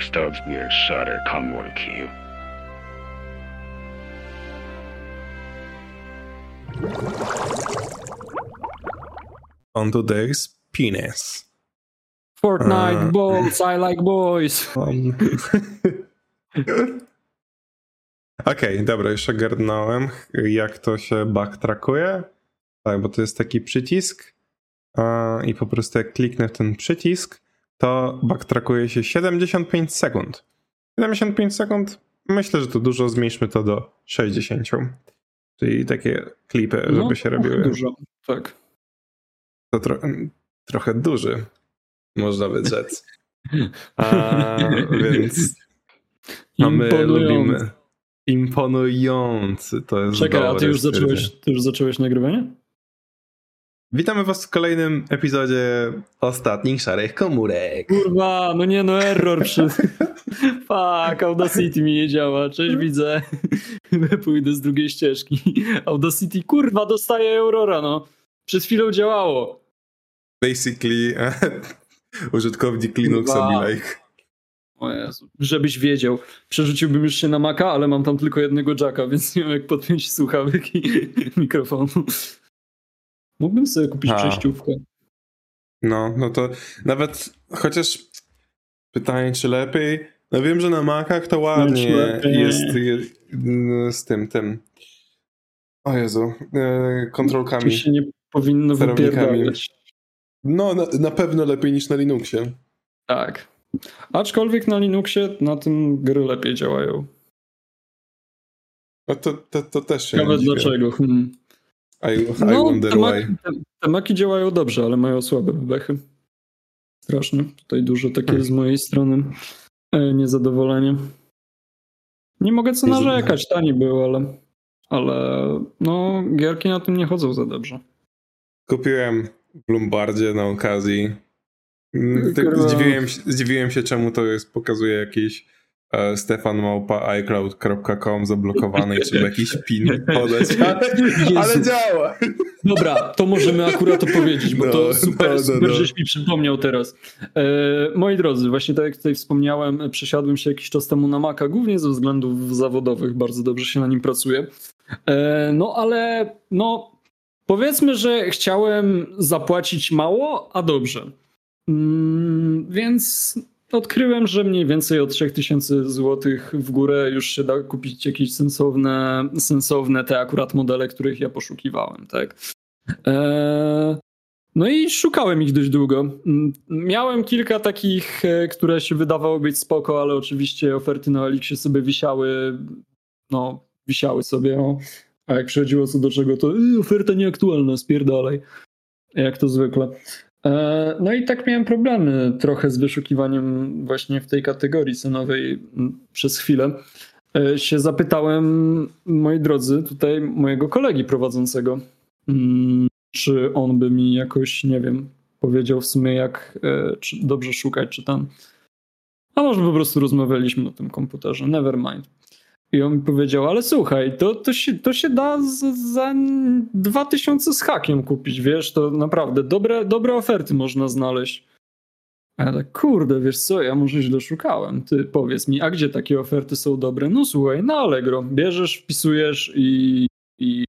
Stubbs beer shutter come work you. On today's penis. Fortnite balls, I like boys. Um. Okej, dobra, już ogarnąłem, jak to się backtrackuje. Tak, bo to jest taki przycisk a, i po prostu jak kliknę w ten przycisk, to backtrackuje się 75 sekund. 75 sekund, myślę, że to dużo, zmniejszmy to do 60. Czyli takie klipy, żeby No, się robiły. Dużo, tak. To tro trochę duży, można by rzec. A, więc a my Imponujące. lubimy. Imponujący to jest Czekaj, a ty już, zacząłeś, ty już zacząłeś nagrywanie? Witamy was w kolejnym epizodzie ostatnich szarych komórek. Kurwa, no nie no, error przy... Fuck, Audacity mi nie działa. Cześć, widzę. Pójdę z drugiej ścieżki. Audacity, kurwa, dostaję Aurora, no. Przed chwilą działało. Basically użytkownik Linuxa be like. O Jezu. Żebyś wiedział, przerzuciłbym już się na Maca, ale mam tam tylko jednego jacka, więc nie wiem jak podpiąć słuchawek i mikrofonu. Mógłbym sobie kupić A. przejściówkę. No, no to nawet chociaż pytanie, czy lepiej. No wiem, że na Macach to ładnie lepiej. jest je, z tym, tym. O Jezu, e, Tu kontrolkami. się nie powinno wypierdalać. No, na, na pewno lepiej niż na Linuxie. Tak. Aczkolwiek na Linuxie na tym gry lepiej działają. No to, to, to też się nie Nawet dlaczego. Hmm. I, I No, wonder te, why. te, te maki działają dobrze, ale mają słabe bechy. Strasznie. Tutaj dużo takie Hmm. z mojej strony e, niezadowolenie. Nie mogę co narzekać, tani był, ale, ale no, gierki na tym nie chodzą za dobrze. Kupiłem w Lombardzie na okazji. Mm, Tak zdziwiłem, się- zdziwiłem się, czemu to jest, pokazuje jakiś Stefan Małpa iCloud.com zablokowany trzeba jakiś pin podać. Ale, ale działa! Dobra, to możemy akurat to powiedzieć, bo No, to super, no, no, super no. żeś mi przypomniał teraz. E, moi drodzy, właśnie tak jak tutaj wspomniałem, przesiadłem się jakiś czas temu na Maca, głównie ze względów zawodowych, bardzo dobrze się na nim pracuje. E, no ale no powiedzmy, że chciałem zapłacić mało, a dobrze. Mm, więc odkryłem, że mniej więcej od 3000 zł w górę już się da kupić jakieś sensowne, sensowne te akurat modele, których ja poszukiwałem, tak? Eee, no i szukałem ich dość długo. Miałem kilka takich, e, które się wydawały być spoko, ale oczywiście oferty na Elixie sobie wisiały, no, wisiały sobie, no. a jak przychodziło co do czego, to y, oferta nieaktualna, spierdalaj. Jak to zwykle. E, No i tak miałem problemy trochę z wyszukiwaniem właśnie w tej kategorii cenowej przez chwilę. E, Się zapytałem, moi drodzy, tutaj mojego kolegi prowadzącego, mm, czy on by mi jakoś, nie wiem, powiedział w sumie jak e, dobrze szukać, czy ten. A może po prostu rozmawialiśmy o tym komputerze, never mind. I on mi powiedział, ale słuchaj, to, to, się, to się da z, za 2000 z hakiem kupić, wiesz, to naprawdę dobre, dobre oferty można znaleźć. A ja tak, kurde, wiesz co, ja może źle szukałem. Ty powiedz mi, a gdzie takie oferty są dobre? No słuchaj, na Allegro. Bierzesz, wpisujesz i, i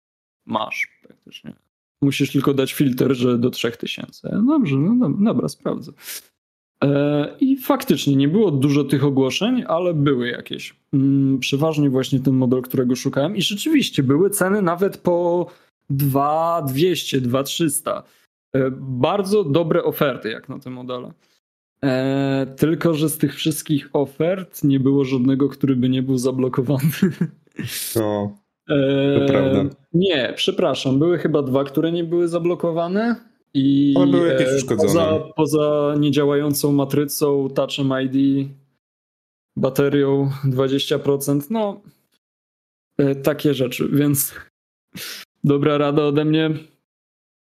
masz praktycznie. Musisz tylko dać filtr, że do 3000. Dobrze, no dobra sprawdzę. E, I faktycznie nie było dużo tych ogłoszeń, ale były jakieś. Mm, Przeważnie właśnie ten model, którego szukałem. I rzeczywiście były ceny nawet po 2200, 2300. E, Bardzo dobre oferty jak na te modele. E, tylko, że z tych wszystkich ofert nie było żadnego, który by nie był zablokowany. No, To prawda. Nie, przepraszam. Były chyba dwa, które nie były zablokowane. I Ale były jakieś e, uszkodzone. Poza, poza niedziałającą matrycą, touchem ID, baterią 20%, no e, takie rzeczy, więc dobra rada ode mnie.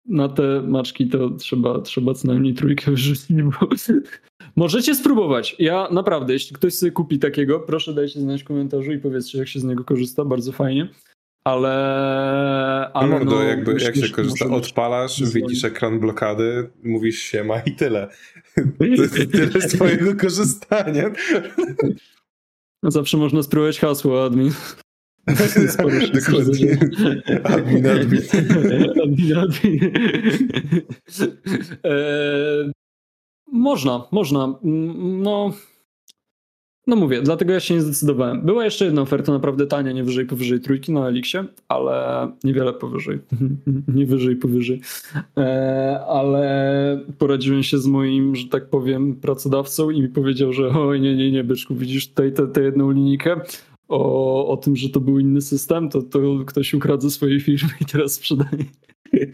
Na te maczki to trzeba, trzeba co najmniej trójkę wyrzucić, bo możecie spróbować. Ja naprawdę, jeśli ktoś sobie kupi takiego, proszę dajcie znać w komentarzu i powiedzcie, jak się z niego korzysta, bardzo fajnie. Ale... ale no, no, jakby, myślę, jak się korzysta, odpalasz, widzisz ekran blokady, mówisz siema i tyle. To jest tyle z twojego korzystania. No zawsze można spróbować hasło admin. Się Dokładnie. Admin, admin. admin, admin. e, można, można. Mm, No, no mówię, dlatego ja się nie zdecydowałem. Była jeszcze jedna oferta naprawdę tania, nie wyżej powyżej trójki na Elixie, ale niewiele powyżej. nie wyżej powyżej. E, ale poradziłem się z moim, że tak powiem, pracodawcą i mi powiedział, że oj nie, nie, nie, byczku, widzisz tutaj tę jedną linijkę o, o tym, że to był inny system, to, to ktoś ukradł ze swojej firmy i teraz sprzedaje.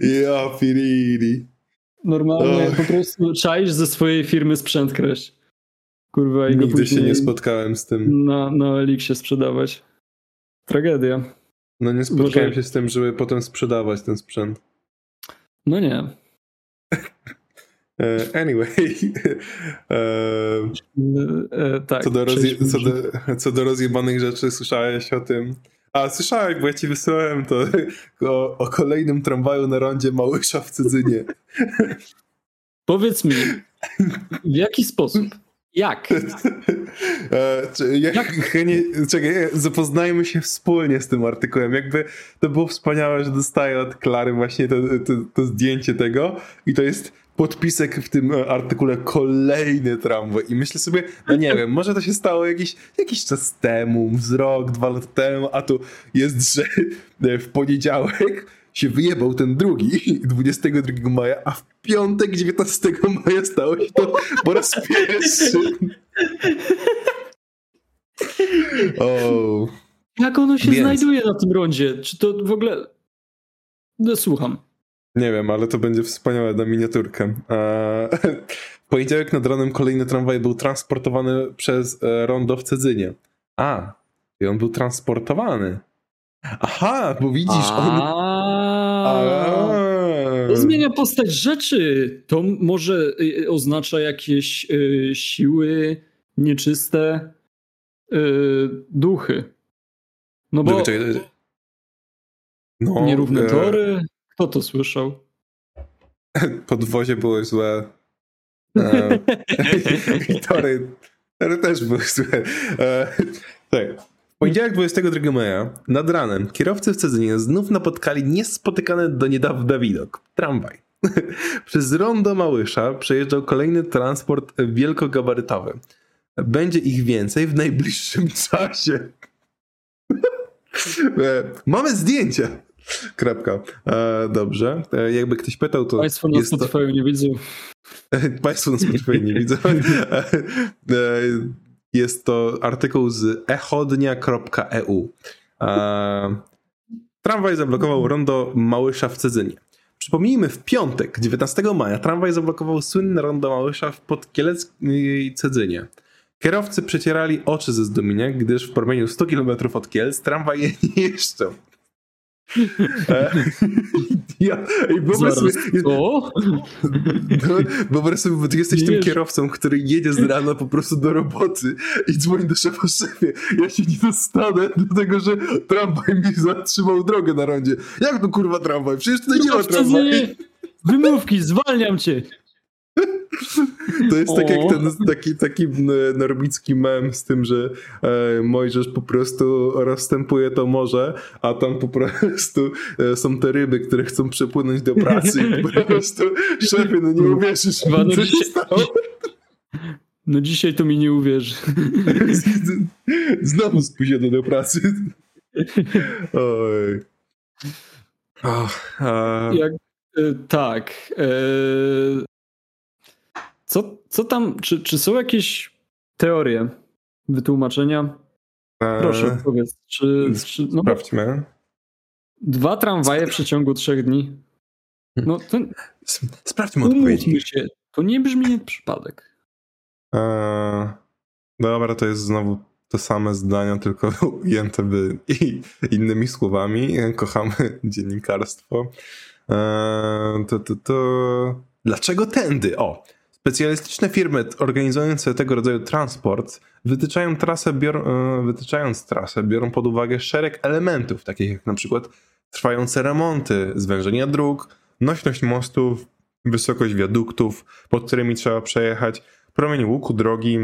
Ja, piriri. Normalnie Och. po prostu czaisz ze swojej firmy sprzęt kraść. Kurwa, i Nigdy się nie spotkałem z tym. Na, na Elixie sprzedawać. Tragedia. No nie spotkałem Może- się z tym, żeby potem sprzedawać ten sprzęt. No nie. E, Anyway, e, E, tak. co, do rozje, co, do- co do rozjebanych rzeczy, słyszałeś o tym? A, słyszałem, bo ja ci wysłałem to o, o kolejnym tramwaju na rondzie Małysza w Cydzynie. Powiedz mi, w jaki sposób? Jak? E, jak, chętnie, czekaj, zapoznajmy się wspólnie z tym artykułem. Jakby to było wspaniałe, że dostaję od Klary właśnie to, to, to zdjęcie tego i to jest podpisek w tym e, artykule kolejny tramwaj i myślę sobie, no nie wiem, może to się stało jakiś, jakiś czas temu, z rok, dwa lata temu, a tu jest, że e, w poniedziałek się wyjebał ten drugi, 22 maja, a w piątek 19 maja stało się to po raz pierwszy. O, Jak ono się Więc. znajduje na tym rondzie? Czy to w ogóle... No słucham. nie wiem, ale to będzie wspaniałe na miniaturkę. Eee, W poniedziałek nad ranem kolejny tramwaj był transportowany przez e, rondo w Cedzynie. A, i on był transportowany. Aha, bo widzisz, on... A. To A. zmienia postać rzeczy. To może y, oznacza jakieś y, siły nieczyste, y, duchy. No bo czekaj. No, nierówne tory. Kto to słyszał? Podwozie było złe. E, tory, tory też były złe. E, tak. Poniedziałek 22 maja nad ranem kierowcy w Cezynie znów napotkali niespotykany do niedawna widok. Tramwaj. Przez rondo Małysza przejeżdżał kolejny transport wielkogabarytowy. Będzie ich więcej w najbliższym czasie. E, Mamy zdjęcie. Kropka. E, dobrze. E, jakby ktoś pytał, to Państwo na jest to... Spotify nie widzą. Państwo na Spotify nie widzą. E, Jest to artykuł z echodnia.eu. E, Tramwaj zablokował rondo Małysza w Cedzynie. Przypomnijmy, w piątek, 19 maja, tramwaj zablokował słynne rondo Małysza w Podkieleckiej Cedzynie. Kierowcy przecierali oczy ze zdumienia, gdyż w promieniu 100 km od Kielc tramwaj je nie jeżdżą. E, ja, ej, wyobraź Zaraz, sobie, co? no, Wyobraź sobie, bo ty jesteś tym kierowcą, który jedzie z rana po prostu do roboty i dzwoni do szefa szefie. Ja się nie dostanę, dlatego że tramwaj mi zatrzymał drogę na rondzie. Jak to kurwa tramwaj? Przecież tutaj nie ma. Cezynie Wymówki, zwalniam cię. To jest tak jak ten taki, taki e, normicki mem z tym, że e, Mojżesz po prostu rozstępuje to morze, a tam po prostu e, są te ryby, które chcą przepłynąć do pracy i po prostu szefie, no nie uwierzysz, no co się dzisiaj- stało. No dzisiaj to mi nie uwierzy. Znowu spóźniono do pracy. Oj. Och, a, Jak, y, tak. y, co, co tam, czy, czy są jakieś teorie, wytłumaczenia? Proszę, e, powiedz. Czy, czy no, Sprawdźmy. dwa tramwaje w przeciągu trzech dni? No, to, S- Sprawdźmy odpowiedzi. się, to nie brzmi jak przypadek. E, dobra, to jest znowu to same zdania, tylko ujęte by i innymi słowami. Kochamy dziennikarstwo. E, to, to, to... Dlaczego tędy? O! Specjalistyczne firmy organizujące tego rodzaju transport wytyczają trasę, bior, e, wytyczając trasę biorą pod uwagę szereg elementów, takich jak na przykład trwające remonty, zwężenia dróg, nośność mostów, wysokość wiaduktów, pod którymi trzeba przejechać, promień łuku drogi,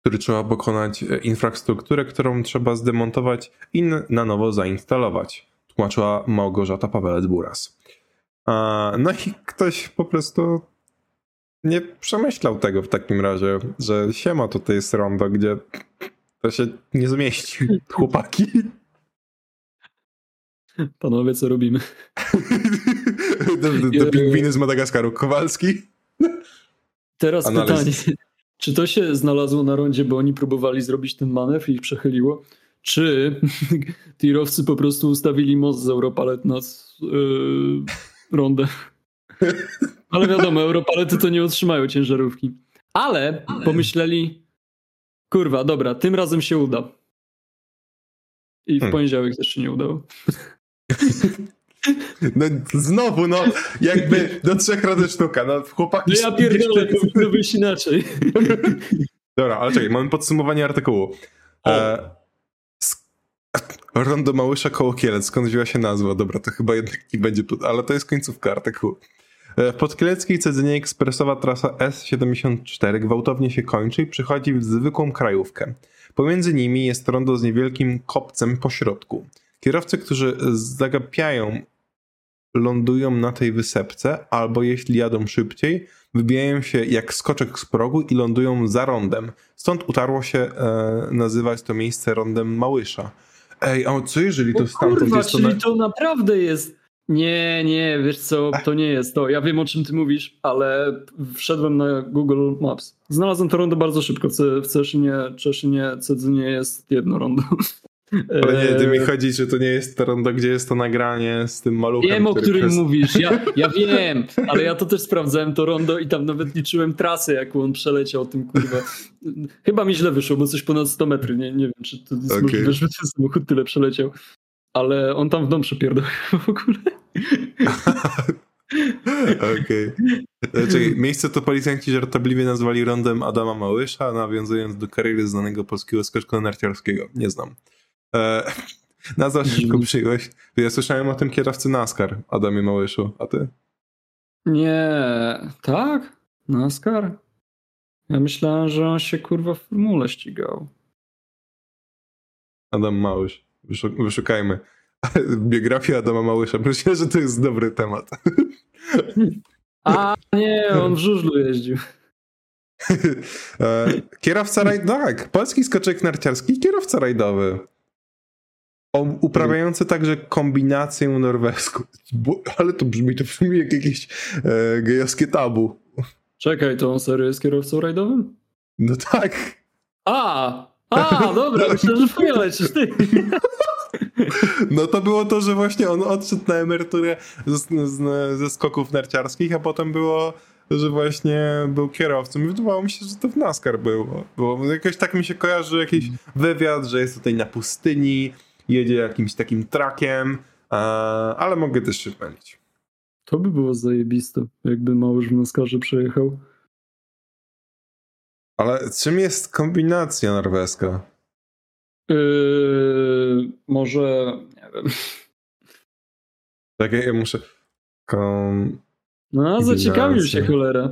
który trzeba pokonać, e, infrastrukturę, którą trzeba zdemontować i na nowo zainstalować, tłumaczyła Małgorzata Pawelec-Buras. No i ktoś po prostu nie przemyślał tego w takim razie, że siema, tutaj jest rondo, gdzie to się nie zmieści. Chłopaki. Panowie, co robimy? do, do pingwiny z Madagaskaru. Kowalski? Teraz Analiz. pytanie. Czy to się znalazło na rondzie, bo oni próbowali zrobić ten manewr i ich przechyliło? Czy tirowcy po prostu ustawili most z Europalet nad yy, rondę? Ale wiadomo, Europalety to nie otrzymają ciężarówki. Ale, Ale pomyśleli, kurwa, dobra, tym razem się uda. I w hmm. poniedziałek też się nie udało. No znowu, no jakby do trzech razy sztuka. No chłopaki... No ja pierdolę, powinno być inaczej. Dobra, ale czekaj, mamy podsumowanie artykułu. E, Rondo Małysza koło Kielec, skąd wzięła się nazwa? Dobra, to chyba jednak nie będzie, ale to jest końcówka artykułu. E, w podkieleckiej Cedzynie ekspresowa trasa S74 gwałtownie się kończy i przychodzi w zwykłą krajówkę. Pomiędzy nimi jest rondo z niewielkim kopcem po środku. Kierowcy, którzy zagapiają, lądują na tej wysepce, albo jeśli jadą szybciej, wybijają się jak skoczek z progu i lądują za rondem. Stąd utarło się e, nazywać to miejsce rondem Małysza. Ej, a co jeżeli to stamtąd kurwa, jest to... czyli to naprawdę jest... Nie, nie, wiesz co, to nie jest to. Ja wiem o czym ty mówisz, ale wszedłem na Google Maps. Znalazłem to rondo bardzo szybko. W Ceszynie, Czeszynie, Cedzynie jest jedno rondo. Ale nie, ty mi eee. chodzi, że to nie jest to rondo, gdzie jest to nagranie z tym maluchem. Wiem, o którym mówisz, ja, ja wiem, ale ja to też sprawdzałem to rondo i tam nawet liczyłem trasę, jaką on przeleciał tym kurwa. Chyba mi źle wyszło, bo coś ponad 100 metrów, nie, nie wiem, czy to jest okay. możliwe, że ten samochód tyle przeleciał. Ale on tam w dom przepierdał w ogóle. Okej. Okay. miejsce to policjanci żartobliwie nazwali rondem Adama Małysza, nawiązując do kariery znanego polskiego skoczka narciarskiego. Nie znam. E, nazwa szybko przyjąłeś. Ja słyszałem o tym kierowcy NASCAR, Adamie Małyszu, a ty? Nie, tak? NASCAR? Ja myślałem, że on się kurwa w formule ścigał. Adam Małysz. Wyszukajmy. Biografia Adama Małysza. Myślę, że to jest dobry temat. A nie, on w żużlu jeździł. E, kierowca rajd... Tak, polski skoczek narciarski, kierowca rajdowy uprawiający także kombinację norweską. Ale to brzmi, to brzmi jak jakieś e, gejowskie tabu. Czekaj, to on serio jest kierowcą rajdowym? No tak. A! A, dobra, myślę, że fuja ty. No to było to, że właśnie on odszedł na emeryturę z, z, ze skoków narciarskich, a potem było, że właśnie był kierowcą. I wydawało mi się, że to w NASCAR było. Bo jakoś tak mi się kojarzy jakiś wywiad, że jest tutaj na pustyni, jedzie jakimś takim trakiem, ale mogę też się mylić. To by było zajebiste, jakby Małysz w Naskarze przejechał. Ale czym jest kombinacja norweska? Yy, może, nie wiem. Tak, ja muszę... Kom... No, zaciekawił się cholera.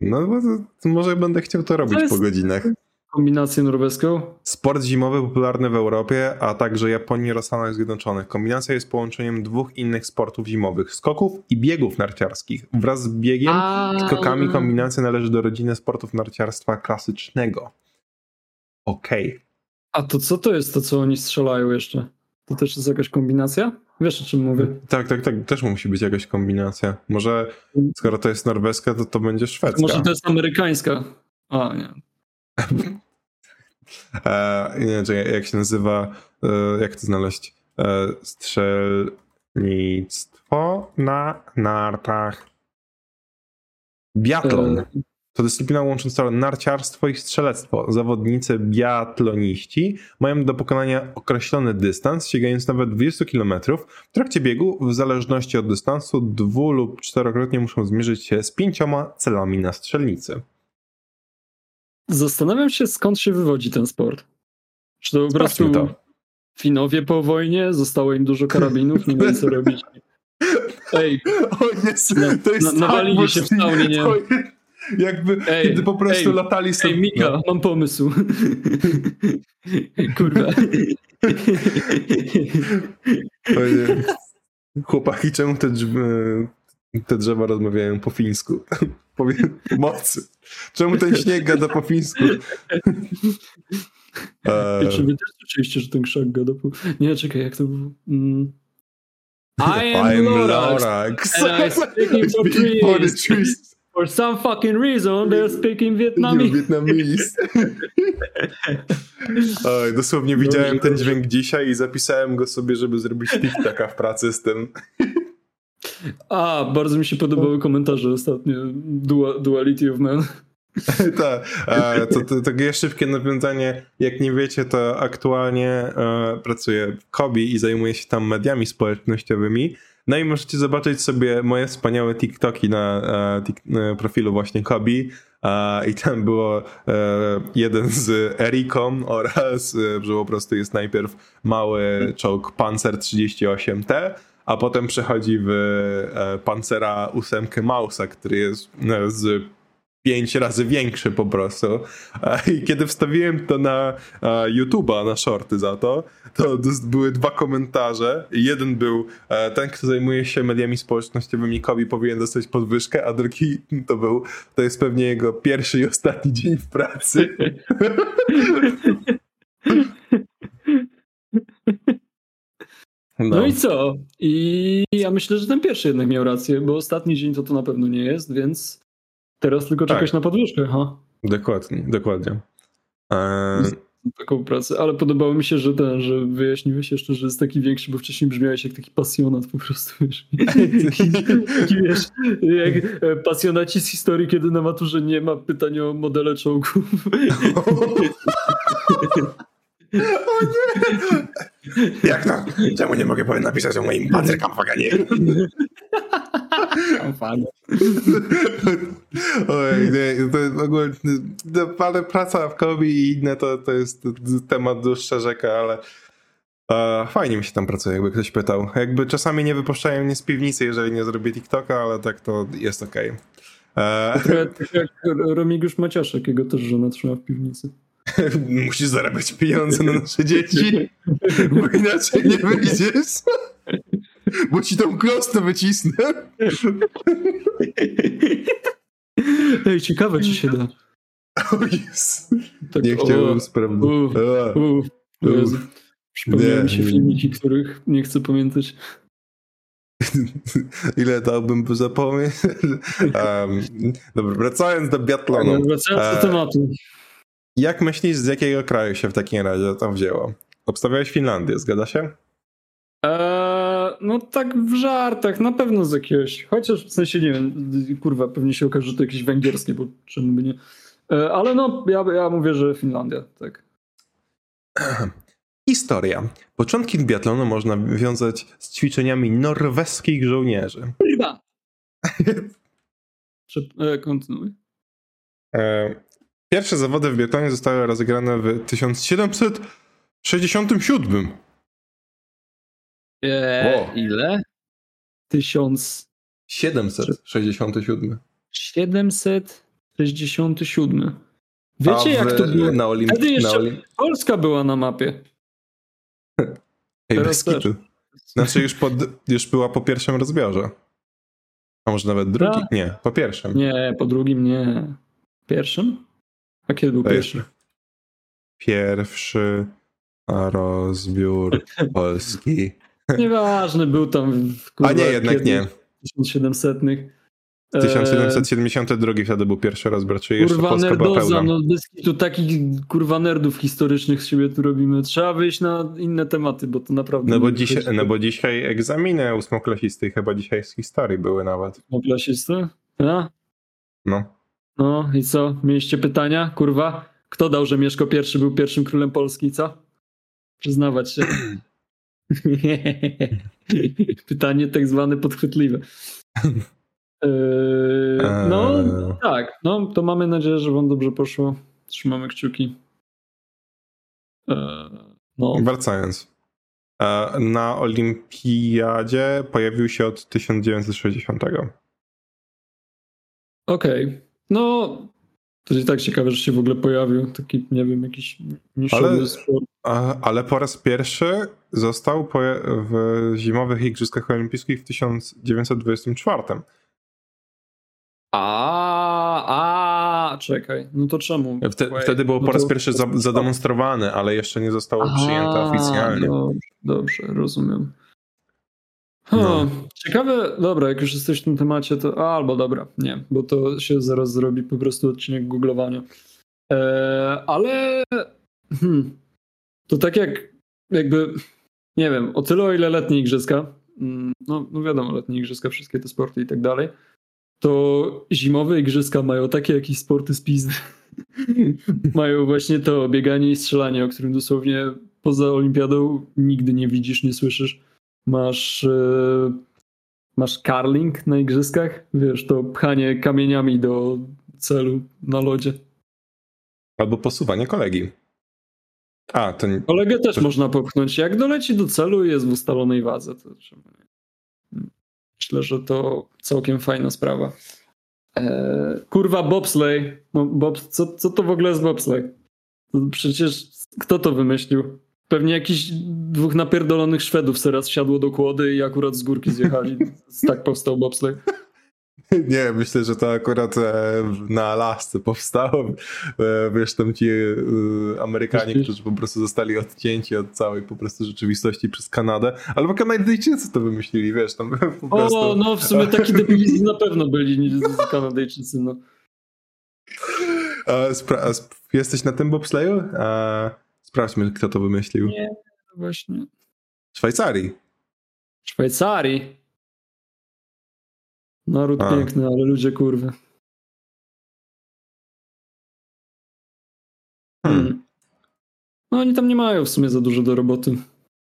No, bo to, to może będę chciał to robić to jest, po godzinach. Kombinację norweską? Sport zimowy popularny w Europie, a także Japonii oraz Stanach Zjednoczonych. Kombinacja jest połączeniem dwóch innych sportów zimowych, skoków i biegów narciarskich. Wraz z biegiem, a... skokami kombinacja należy do rodziny sportów narciarstwa klasycznego. Okej. Okay. A to co to jest to, co oni strzelają jeszcze? To też jest jakaś kombinacja? Wiesz o czym mówię? Tak, tak, tak. Też musi być jakaś kombinacja. Może skoro to jest norweska, to to będzie szwedzka. Może to jest amerykańska. A, nie. E, nie, jak się nazywa, e, jak to znaleźć? E, strzelnictwo na nartach. Biatlon. to dyscyplina łącząca narciarstwo i strzelectwo. Zawodnicy biatloniści mają do pokonania określony dystans, sięgając nawet 20 km. W trakcie biegu, w zależności od dystansu, dwu lub czterokrotnie muszą zmierzyć się z pięcioma celami na strzelnicy. Zastanawiam się, skąd się wywodzi ten sport. Czy to po prostu to. Finowie po wojnie, zostało im dużo karabinów, nie wiem co robić. Ej, O jest, Na- to jest na- nawalili tak się w saunie, nie? Jest- Jakby, Ej, kiedy po prostu ej, latali sobie... ej Mika, mam pomysł. Kurwa. No. Ojej. Chłopaki, czemu te, drzewa, te drzewa rozmawiają po fińsku? Powiem, mocy. Czemu ten śnieg gada po fińsku? Eee, Czy wy też słyszeliście, że ten krzak gada po... Nie, czekaj, jak to było? Mm. I am I'm Lorax. Lorax. and I speaking for for the trees. trees. For some fucking reason, they're speaking Vietnamese. Vietnamese. Oj, dosłownie widziałem Dobrze, ten dźwięk dzisiaj i zapisałem go sobie, żeby zrobić TikToka w pracy z tym. A, bardzo mi się podobały komentarze ostatnio. Dua, duality of Man. Tak, e, to, to takie szybkie nawiązanie. Jak nie wiecie, to aktualnie e, pracuję w Kobi i zajmuję się tam mediami społecznościowymi. No i możecie zobaczyć sobie moje wspaniałe TikToki na e, tik, e, profilu właśnie Kobi. E, I tam było e, jeden z Eriką oraz, e, że po prostu jest najpierw mały czołg Panzer 38T, a potem przechodzi w e, Pancera 8 Mausa, który jest e, z pięć razy większy po prostu. E, I kiedy wstawiłem to na YouTube'a, na shorty za to, to były dwa komentarze. Jeden był ten, kto zajmuje się mediami społecznościowymi, Kobi powinien dostać podwyżkę, a drugi to był, to jest pewnie jego pierwszy i ostatni dzień w pracy. No. i co? I ja myślę, że ten pierwszy jednak miał rację, bo ostatni dzień to to na pewno nie jest, więc teraz tylko Tak. czekać na podwyżkę, ha? Dokładnie, dokładnie. E, Taką pracę, ale podobało mi się, że ten, że wyjaśniłeś jeszcze, że jest taki większy, bo wcześniej brzmiałeś jak taki pasjonat po prostu, wiesz. Taki, taki, wiesz, jak e, pasjonaci z historii, kiedy na maturze nie ma pytań o modele czołgów. Jak to? Czemu nie mogę napisać o moim pancerkampfaganie? Oj, nie, to w ogóle, no, ale praca w Kobi i inne to, to jest temat dłuższa rzeka, ale e, fajnie mi się tam pracuje, jakby ktoś pytał. Jakby czasami nie wypuszczają mnie z piwnicy, jeżeli nie zrobię TikToka, ale tak to jest okej. E, Trochę tak jak Remigiusz Maciaszek, jego też żona trzyma w piwnicy. Musisz zarabiać pieniądze na nasze dzieci, bo inaczej nie wyjdziesz. Bo ci tą klostę wycisnę. Ej, ciekawe, czy się da. O. Tak, Nie chciałbym sprawdzić. mi się filmiki, których nie chcę pamiętać. Ile dałbym by zapomnieć? um, dobra, wracając do biatlonu. Wracając do E, tematu. Jak myślisz, z jakiego kraju się w takim razie to wzięło? Obstawiałeś Finlandię, zgadza się? Eee, no tak w żartach, na pewno z jakiegoś. Chociaż w sensie nie wiem, kurwa, pewnie się okaże, że to jakieś węgierskie, bo czemu by nie. Eee, ale no, ja, ja mówię, że Finlandia, tak. Historia. Początki biatlonu można wiązać z ćwiczeniami norweskich żołnierzy. Kurwa! E, kontynuuj. E, Pierwsze zawody w biatlonie zostały rozegrane w 1767. Eee, Wow. ile? 767. 1767. Wiecie, A w- jak to było? Na Olimp... Wtedy jeszcze-. Polska była na mapie. Ej, teraz bez kitu. Znaczy już, pod, już była po pierwszym rozbiorze. A może nawet drugi? Tak. Nie, po pierwszym. Nie, po drugim nie. Pierwszym? A kiedy był pierwszy? Pierwszy rozbiór Polski. Nieważne, był tam w A kurwa, nie, jednak kiedy- nie. 1700. 1772 wtedy był pierwszy rozbiór, czyli jeszcze Kurwa Polska była nerdoza, pełna. no tu takich kurwa nerdów historycznych z siebie tu robimy. Trzeba wyjść na inne tematy, bo to naprawdę... No bo, dzisiaj, no bo dzisiaj egzaminy ósmoklasisty chyba dzisiaj z historii były nawet. No klasisty? Ja? No. No i co? Mieliście pytania? Kurwa? Kto dał, że Mieszko I był pierwszym królem Polski, co? Przyznawać się. Pytanie tak zwane podchwytliwe. Yy, no Eee. tak, no to mamy nadzieję, że wam dobrze poszło. Trzymamy kciuki. Eee, no, Wracając. E, Na Olimpiadzie pojawił się od 1960. okej. No, to jest tak ciekawe, że się w ogóle pojawił. Taki, nie wiem, jakiś Ale- sport. A, Ale po raz pierwszy został w zimowych Igrzyskach Olimpijskich w 1924. A, a, czekaj, no to czemu? Wte, Wait, wtedy było no po raz to- pierwszy za, zademonstrowany, ale jeszcze nie zostało przyjęte oficjalnie. Dobrze, dobrze, rozumiem. No. Ciekawe, dobra, jak już jesteś w tym temacie, to a, albo dobra, nie, bo to się zaraz zrobi po prostu odcinek googlowania. E, ale hmm, to tak jak jakby, nie wiem, o tyle o ile letnie igrzyska, mm, no, no wiadomo, letnie igrzyska, wszystkie te sporty i tak dalej, to zimowe igrzyska mają takie jakieś sporty z pizdy. mają właśnie to bieganie i strzelanie, o którym dosłownie poza olimpiadą nigdy nie widzisz, nie słyszysz. Masz e, masz karling na igrzyskach, wiesz, to pchanie kamieniami do celu na lodzie. Albo posuwanie kolegi. A, to nie, Kolegę też To- można popchnąć. Jak doleci do celu i jest w ustalonej wadze, to? Myślę, że to całkiem fajna sprawa. Eee, kurwa, bobsleigh. No, bob, co, co to w ogóle jest bobsleigh? Przecież kto to wymyślił? Pewnie jakiś dwóch napierdolonych Szwedów teraz wsiadło do kłody i akurat z górki zjechali. tak powstał bobsleigh. nie, myślę, że to akurat e, na Alasce powstało. E, wiesz, tam ci e, Amerykanie, którzy po prostu zostali odcięci od całej po prostu rzeczywistości przez Kanadę. Albo Kanadyjczycy to wymyślili, wiesz, tam po prostu... O, no w sumie taki debilizm na pewno byli niż Kanadyjczycy. No. A, jesteś na tym bobsleju? A, sprawdźmy, kto to wymyślił. Nie. Właśnie. Szwajcarii. Szwajcarii. Naród A. piękny, ale ludzie kurwy. Hmm. Hmm. No oni tam nie mają w sumie za dużo do roboty.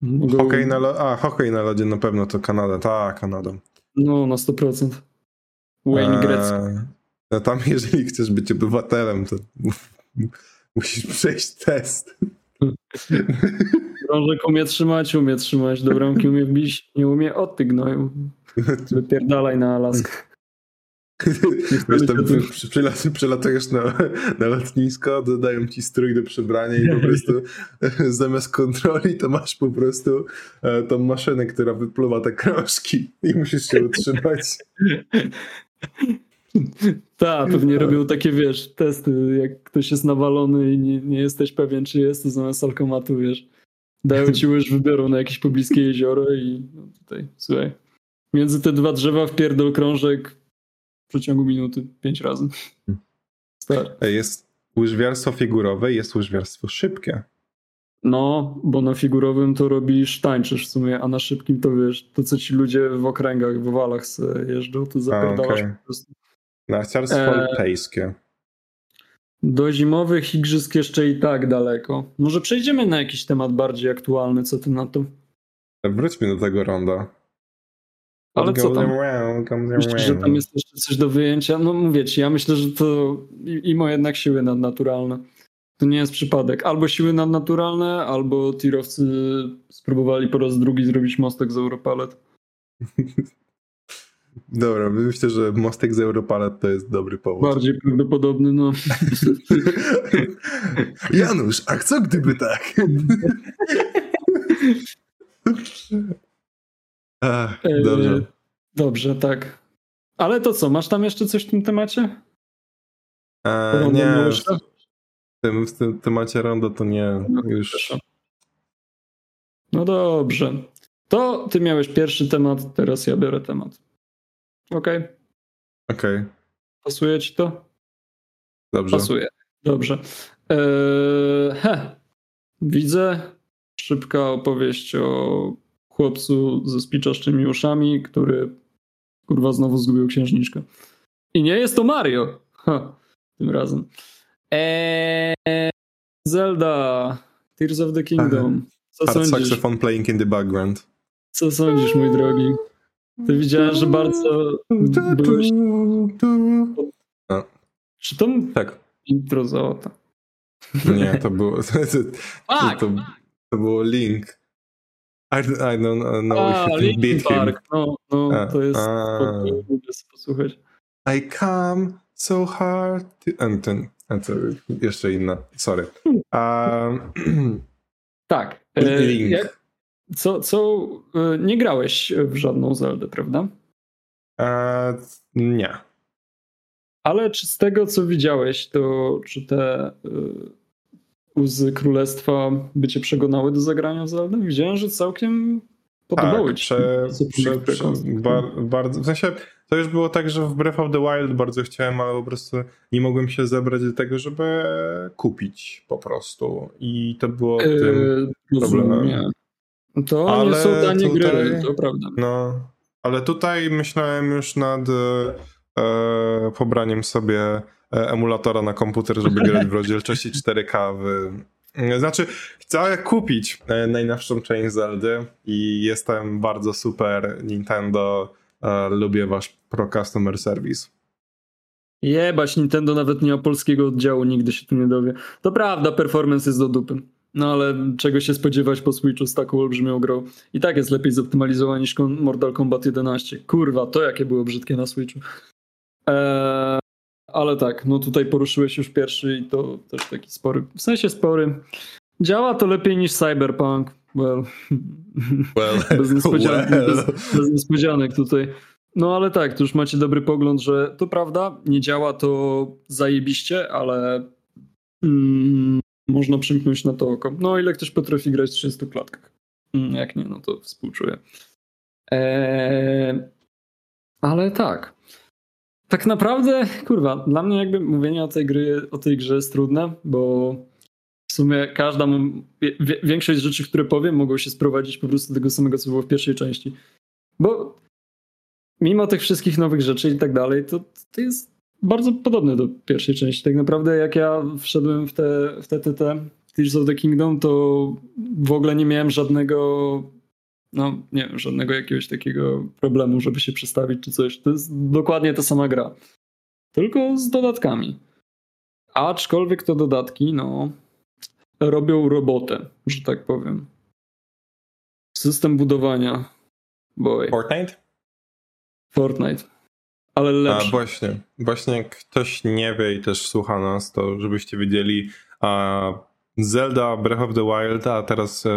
Mogą, Hokej na, lo- a, hokej na lodzie na pewno to Kanada. Tak, Kanada. No, na 100%. Wayne. Eee, no tam, jeżeli chcesz być obywatelem, to musisz przejść test. Krążek umie trzymać, umie trzymać, do bramki umie wbić, nie umie, o ty. Wypierdalaj na Alaskę. Wiesz, tam przy, przy, przylat- przylatujesz na, na lotnisko, dodają ci strój do przebrania i po prostu zamiast kontroli to masz po prostu e, tą maszynę, która wypluwa te krążki i musisz się utrzymać. Tak, pewnie robią takie, wiesz, testy, jak ktoś jest nawalony i nie, nie jesteś pewien, czy jest, to zamiast alkomatu, wiesz, dają ci łyż wybiorą na jakieś pobliskie jezioro i no tutaj, słuchaj, między te dwa drzewa wpierdol krążek w przeciągu minuty pięć razy. Start. Jest łyżwiarstwo figurowe, jest łyżwiarstwo szybkie. No, bo na figurowym to robisz, tańczysz w sumie, a na szybkim to wiesz, to co ci ludzie w okręgach, w walach jeżdżą, to zapierdalasz okej. po prostu. Narciarstwo Eee. alpejskie. Do zimowych igrzysk jeszcze i tak daleko. Może przejdziemy na jakiś temat bardziej aktualny, co ty na to? Wróćmy do tego ronda. Ale co tam? tam? Myślisz, że tam jest jeszcze coś do wyjęcia? No mówię ci, ja myślę, że to imo jednak siły nadnaturalne. To nie jest przypadek. Albo siły nadnaturalne, albo tirowcy spróbowali po raz drugi zrobić mostek z Europalet. Dobra, myślę, że mostek z Europalet to jest dobry powód. Bardziej prawdopodobny, no. Janusz, a co gdyby tak? Ach, E, dobrze. Dobrze, tak. Ale to co, masz tam jeszcze coś w tym temacie? E, nie, w tym, w tym temacie rondo to nie. No, Już. No dobrze. To ty miałeś pierwszy temat, teraz ja biorę temat. Okej, okej, pasuje ci to? dobrze. Pasuje. Dobrze. Eee, he. Widzę szybka opowieść o chłopcu ze spiczaszczymi uszami, który kurwa znowu zgubił księżniczkę. I nie jest to Mario. Ha. tym razem. Eee, Zelda, Tears of the Kingdom. Co Hard sądzisz? saxophone playing in the background. Co sądzisz, mój drogi? Ty widziałeś, że bardzo byłeś... Czy to Tak. intro załata? Nie, to było. To, to, to, to było Link. I, I don't know A, if you beat him. Park, no, no A, to jest... a. to- posłuchać. I come so hard to... A, ten, a to jeszcze inna. Sorry. Um, Tak. e, Link. Jak, co, co, e, nie grałeś w żadną Zeldę, prawda? e, nie. Ale czy z tego, co widziałeś, to czy te y, łzy królestwa by cię przegonały do zagrania w Zeldę? Widziałem, że całkiem podobały Tak, ci prze, prze, prze, bar, bardzo, w sensie to już było tak, że w Breath of the Wild bardzo chciałem, ale po prostu nie mogłem się zebrać do tego, żeby kupić po prostu. I to było tym, Yy, rozumiem, problemem. nie. To nie Ale są tanie tutaj- gry, to prawda. no. Ale tutaj myślałem już nad e, pobraniem sobie e, emulatora na komputer, żeby grać w rozdzielczości 4K w... Znaczy, chcę kupić e, najnowszą część Zeldy i jestem bardzo super Nintendo. E, lubię wasz Pro Customer Service. Jebać, Nintendo nawet nie ma polskiego oddziału, nigdy się tu nie dowie. To prawda, performance jest do dupy. No ale czego się spodziewać po Switchu z taką olbrzymią grą? I tak jest lepiej zoptymalizowane niż Mortal Kombat 11. Kurwa, to jakie było brzydkie na Switchu. Eee, ale tak, no tutaj poruszyłeś już pierwszy i to też taki spory, w sensie spory. Działa to lepiej niż Cyberpunk. Well, Well, bez, niespodzianek, well. bez, bez niespodzianek tutaj. No ale tak, tu już macie dobry pogląd, że to prawda, nie działa to zajebiście, ale mm, można przymknąć na to oko. No ile ktoś potrafi grać w 30 klatkach. Mm, jak nie, no to współczuję. Eee, ale tak. Tak naprawdę, kurwa, dla mnie jakby mówienie o tej gry, o tej grze jest trudne, bo w sumie każda, większość rzeczy, które powiem, mogą się sprowadzić po prostu do tego samego, co było w pierwszej części. Bo mimo tych wszystkich nowych rzeczy i tak dalej, to, to jest bardzo podobne do pierwszej części. Tak naprawdę jak ja wszedłem w te, w te, te, te Tears of the Kingdom, to w ogóle nie miałem żadnego no nie wiem, żadnego jakiegoś takiego problemu, żeby się przestawić czy coś. To jest dokładnie ta sama gra. Tylko z dodatkami. Aczkolwiek to dodatki, no, robią robotę, że tak powiem. System budowania. Boy. Fortnite? Fortnite. Ale A lepszy. właśnie, właśnie jak ktoś nie wie i też słucha nas, to żebyście wiedzieli, a Zelda Breath of the Wild, a teraz e,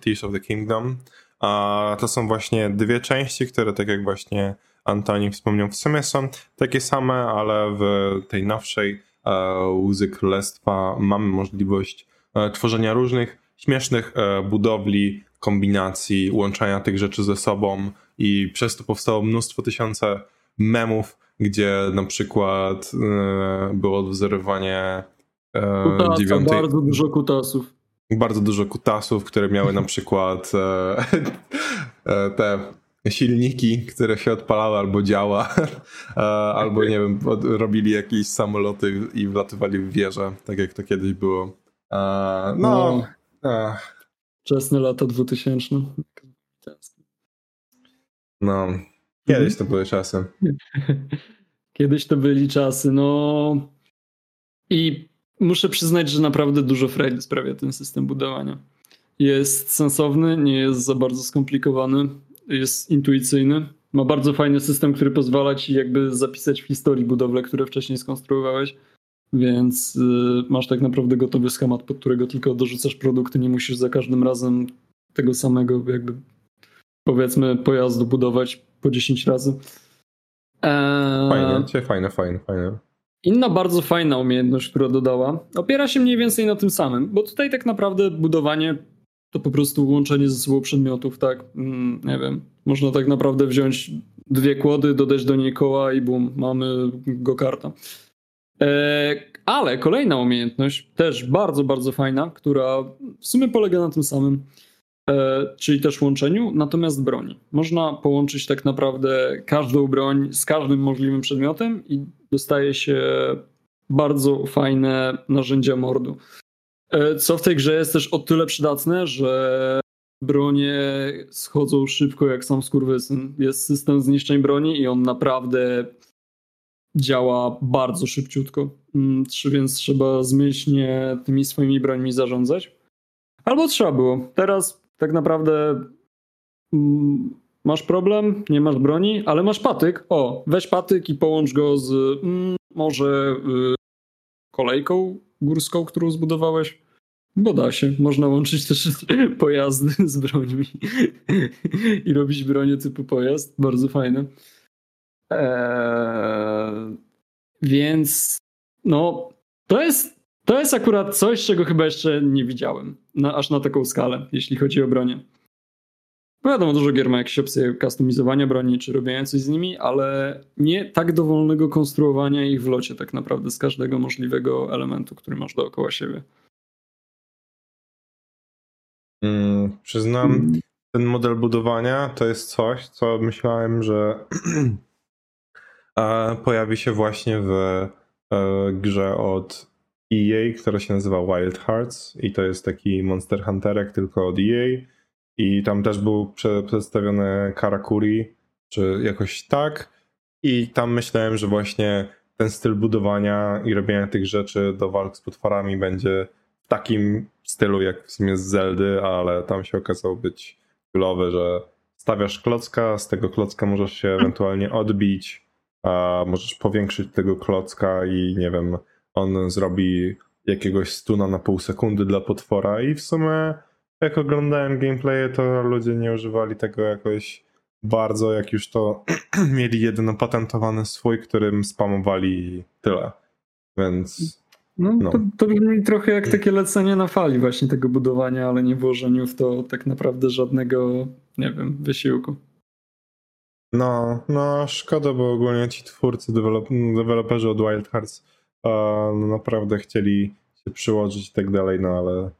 Tears of the Kingdom, a to są właśnie dwie części, które tak jak właśnie Antoni wspomniał, w sumie są takie same, ale w tej nowszej e, Łzy Królestwa mamy możliwość e, tworzenia różnych śmiesznych budowli, kombinacji, łączenia tych rzeczy ze sobą i przez to powstało mnóstwo tysiące memów, gdzie na przykład e, było odwzorowanie e, Kutasa, dziewiątej, bardzo dużo kutasów. bardzo dużo kutasów, które miały na przykład e, te silniki, które się odpalały albo działa, albo nie wiem, robili jakieś samoloty i wlatywali w wieże, tak jak to kiedyś było. No, e, Wczesne lata 2000. no, kiedyś to były czasy. Kiedyś to byli czasy, no. I muszę przyznać, że naprawdę dużo frajdy sprawia ten system budowania. Jest sensowny, nie jest za bardzo skomplikowany, jest intuicyjny. Ma bardzo fajny system, który pozwala ci jakby zapisać w historii budowle, które wcześniej skonstruowałeś. Więc y, masz tak naprawdę gotowy schemat, pod którego tylko dorzucasz produkty, nie musisz za każdym razem tego samego jakby powiedzmy pojazdu budować po 10 razy. Eee, Fajne, fajne, fajne, fajne. Inna bardzo fajna umiejętność, która dodała, opiera się mniej więcej na tym samym, bo tutaj tak naprawdę budowanie to po prostu łączenie ze sobą przedmiotów, tak? Mm, nie wiem. Można tak naprawdę wziąć dwie kłody, dodać do niej koła i bum, mamy go-karta. E, ale kolejna umiejętność, też bardzo, bardzo fajna, która w sumie polega na tym samym, czyli też łączeniu, natomiast broni. Można połączyć tak naprawdę każdą broń z każdym możliwym przedmiotem i dostaje się bardzo fajne narzędzia mordu. E, co w tej grze jest też o tyle przydatne, że bronie schodzą szybko jak sam skurwysyn. Jest system zniszczeń broni i on naprawdę działa bardzo szybciutko. Mm, więc trzeba zmyślnie tymi swoimi brońmi zarządzać. Albo trzeba było. Teraz tak naprawdę mm, masz problem, nie masz broni, ale masz patyk. O, weź patyk i połącz go z mm, może y, kolejką górską, którą zbudowałeś. Bo da się. Można łączyć też pojazdy z brońmi i robić bronię typu pojazd. Bardzo fajne. Eee, więc no, to jest, to jest akurat coś, czego chyba jeszcze nie widziałem. Na, aż na taką skalę, jeśli chodzi o bronię. Bo wiadomo, dużo gier ma jakieś opcje kustomizowania broni, czy robienia coś z nimi, ale nie tak dowolnego konstruowania ich w locie tak naprawdę z każdego możliwego elementu, który masz dookoła siebie. Mm, przyznam, ten model budowania to jest coś, co myślałem, że pojawi się właśnie w e, grze od EA, która się nazywa Wild Hearts i to jest taki Monster Hunterek tylko od EA i tam też był przedstawiony Karakuri, czy jakoś tak. I tam myślałem, że właśnie ten styl budowania i robienia tych rzeczy do walk z potworami będzie w takim stylu jak w sumie z Zeldy, ale tam się okazało być stylowy, że stawiasz klocka, z tego klocka możesz się ewentualnie odbić, a możesz powiększyć tego klocka i nie wiem, on zrobi jakiegoś stuna na pół sekundy dla potwora i w sumie jak oglądałem gameplaye, to ludzie nie używali tego jakoś bardzo, jak już to mieli jedyno patentowany swój, którym spamowali tyle. Więc no, no. To, to brzmi trochę jak takie lecenie na fali właśnie tego budowania, ale nie włożeniu w to tak naprawdę żadnego, nie wiem, wysiłku. No, no szkoda, bo ogólnie ci twórcy, dewelop, deweloperzy od Wild Hearts uh, naprawdę chcieli się przyłożyć i tak dalej, no ale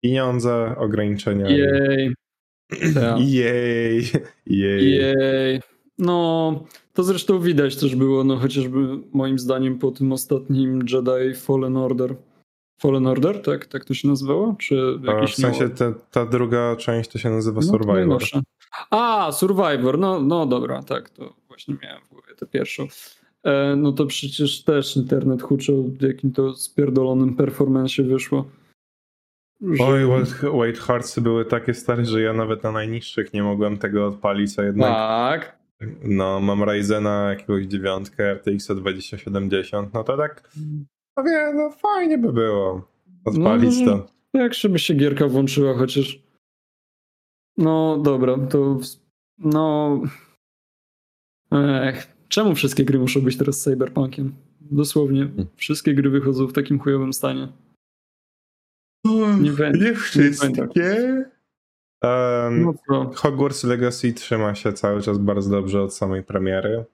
pieniądze, ograniczenia. Jej. Jej. Jej. Jej. No, to zresztą widać też było, no chociażby moim zdaniem po tym ostatnim Jedi Fallen Order. Fallen Order, tak? Tak to się nazywało? Czy jakiś w sensie te, ta druga część to się nazywa no, Survivor. A, Survivor, no, no dobra, tak, to właśnie miałem w głowie tę pierwszą. E, no to przecież też internet huczał, jakim to spierdolonym performance wyszło. Że... Oj, White Hearts były takie stare, że ja nawet na najniższych nie mogłem tego odpalić, a jednak... Tak. No, mam Ryzena jakiegoś dziewiątkę, RTX 2070, no to tak, no wie, no fajnie by było odpalić no, to. Jak żeby się gierka włączyła chociaż. No dobra, to no... Ech, czemu wszystkie gry muszą być teraz cyberpunkiem? Dosłownie, hmm. wszystkie gry wychodzą w takim chujowym stanie. Nie, nie wszystkie. Um, no Hogwarts Legacy trzyma się cały czas bardzo dobrze od samej premiery.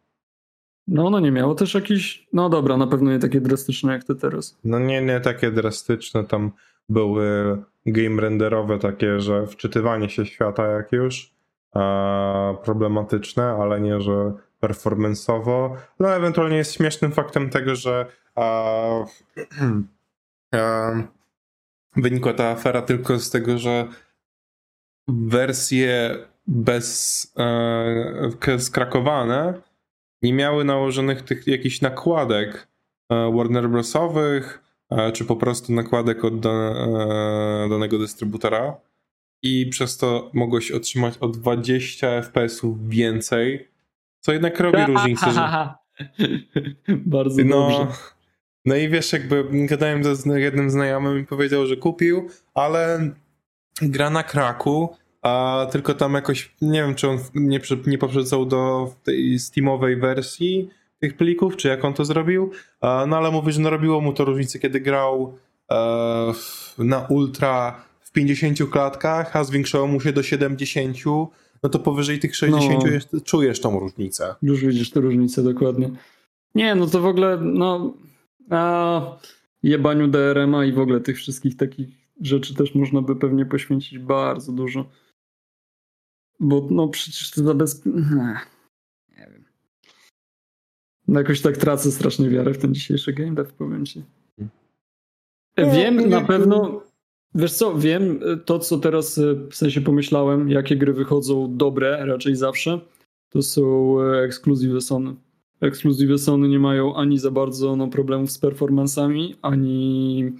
No ono nie miało też jakiś, no dobra, na pewno nie takie drastyczne jak te teraz. No nie, nie takie drastyczne, tam były game renderowe takie, że wczytywanie się świata jak już a, problematyczne, ale nie, że performanceowo. No ewentualnie jest śmiesznym faktem tego, że a, a, wynikła ta afera tylko z tego, że wersje bez e, skrakowane nie miały nałożonych tych jakichś nakładek e, Warner Brosowych, e, czy po prostu nakładek od e, danego dystrybutora i przez to mogłeś otrzymać o 20 FPS-ów więcej, co jednak robi różnicę. Że... Bardzo no, dobrze. No i wiesz, jakby gadałem z jednym znajomym i powiedział, że kupił, ale gra na kraku a tylko tam jakoś, nie wiem, czy on nie, nie poprzedzał do tej Steamowej wersji tych plików, czy jak on to zrobił, no ale mówi, że narobiło mu to różnicę, kiedy grał e, na ultra w 50 klatkach, a zwiększało mu się do 70, no to powyżej tych 60 no. jest, czujesz tą różnicę. Już widzisz tę różnicę, dokładnie. Nie, no to w ogóle, no a jebaniu DRM-a i w ogóle tych wszystkich takich rzeczy też można by pewnie poświęcić bardzo dużo. Bo no przecież to zabezpie... Nie wiem. No jakoś tak tracę strasznie wiarę w ten dzisiejszy game dev, powiem ci. No, Wiem nie- na pewno, wiesz co, wiem y, to, co teraz y, w sensie pomyślałem, jakie gry wychodzą dobre raczej zawsze, to są y, ekskluzywy Sony. Ekskluzywy Sony nie mają ani za bardzo no, problemów z performansami, ani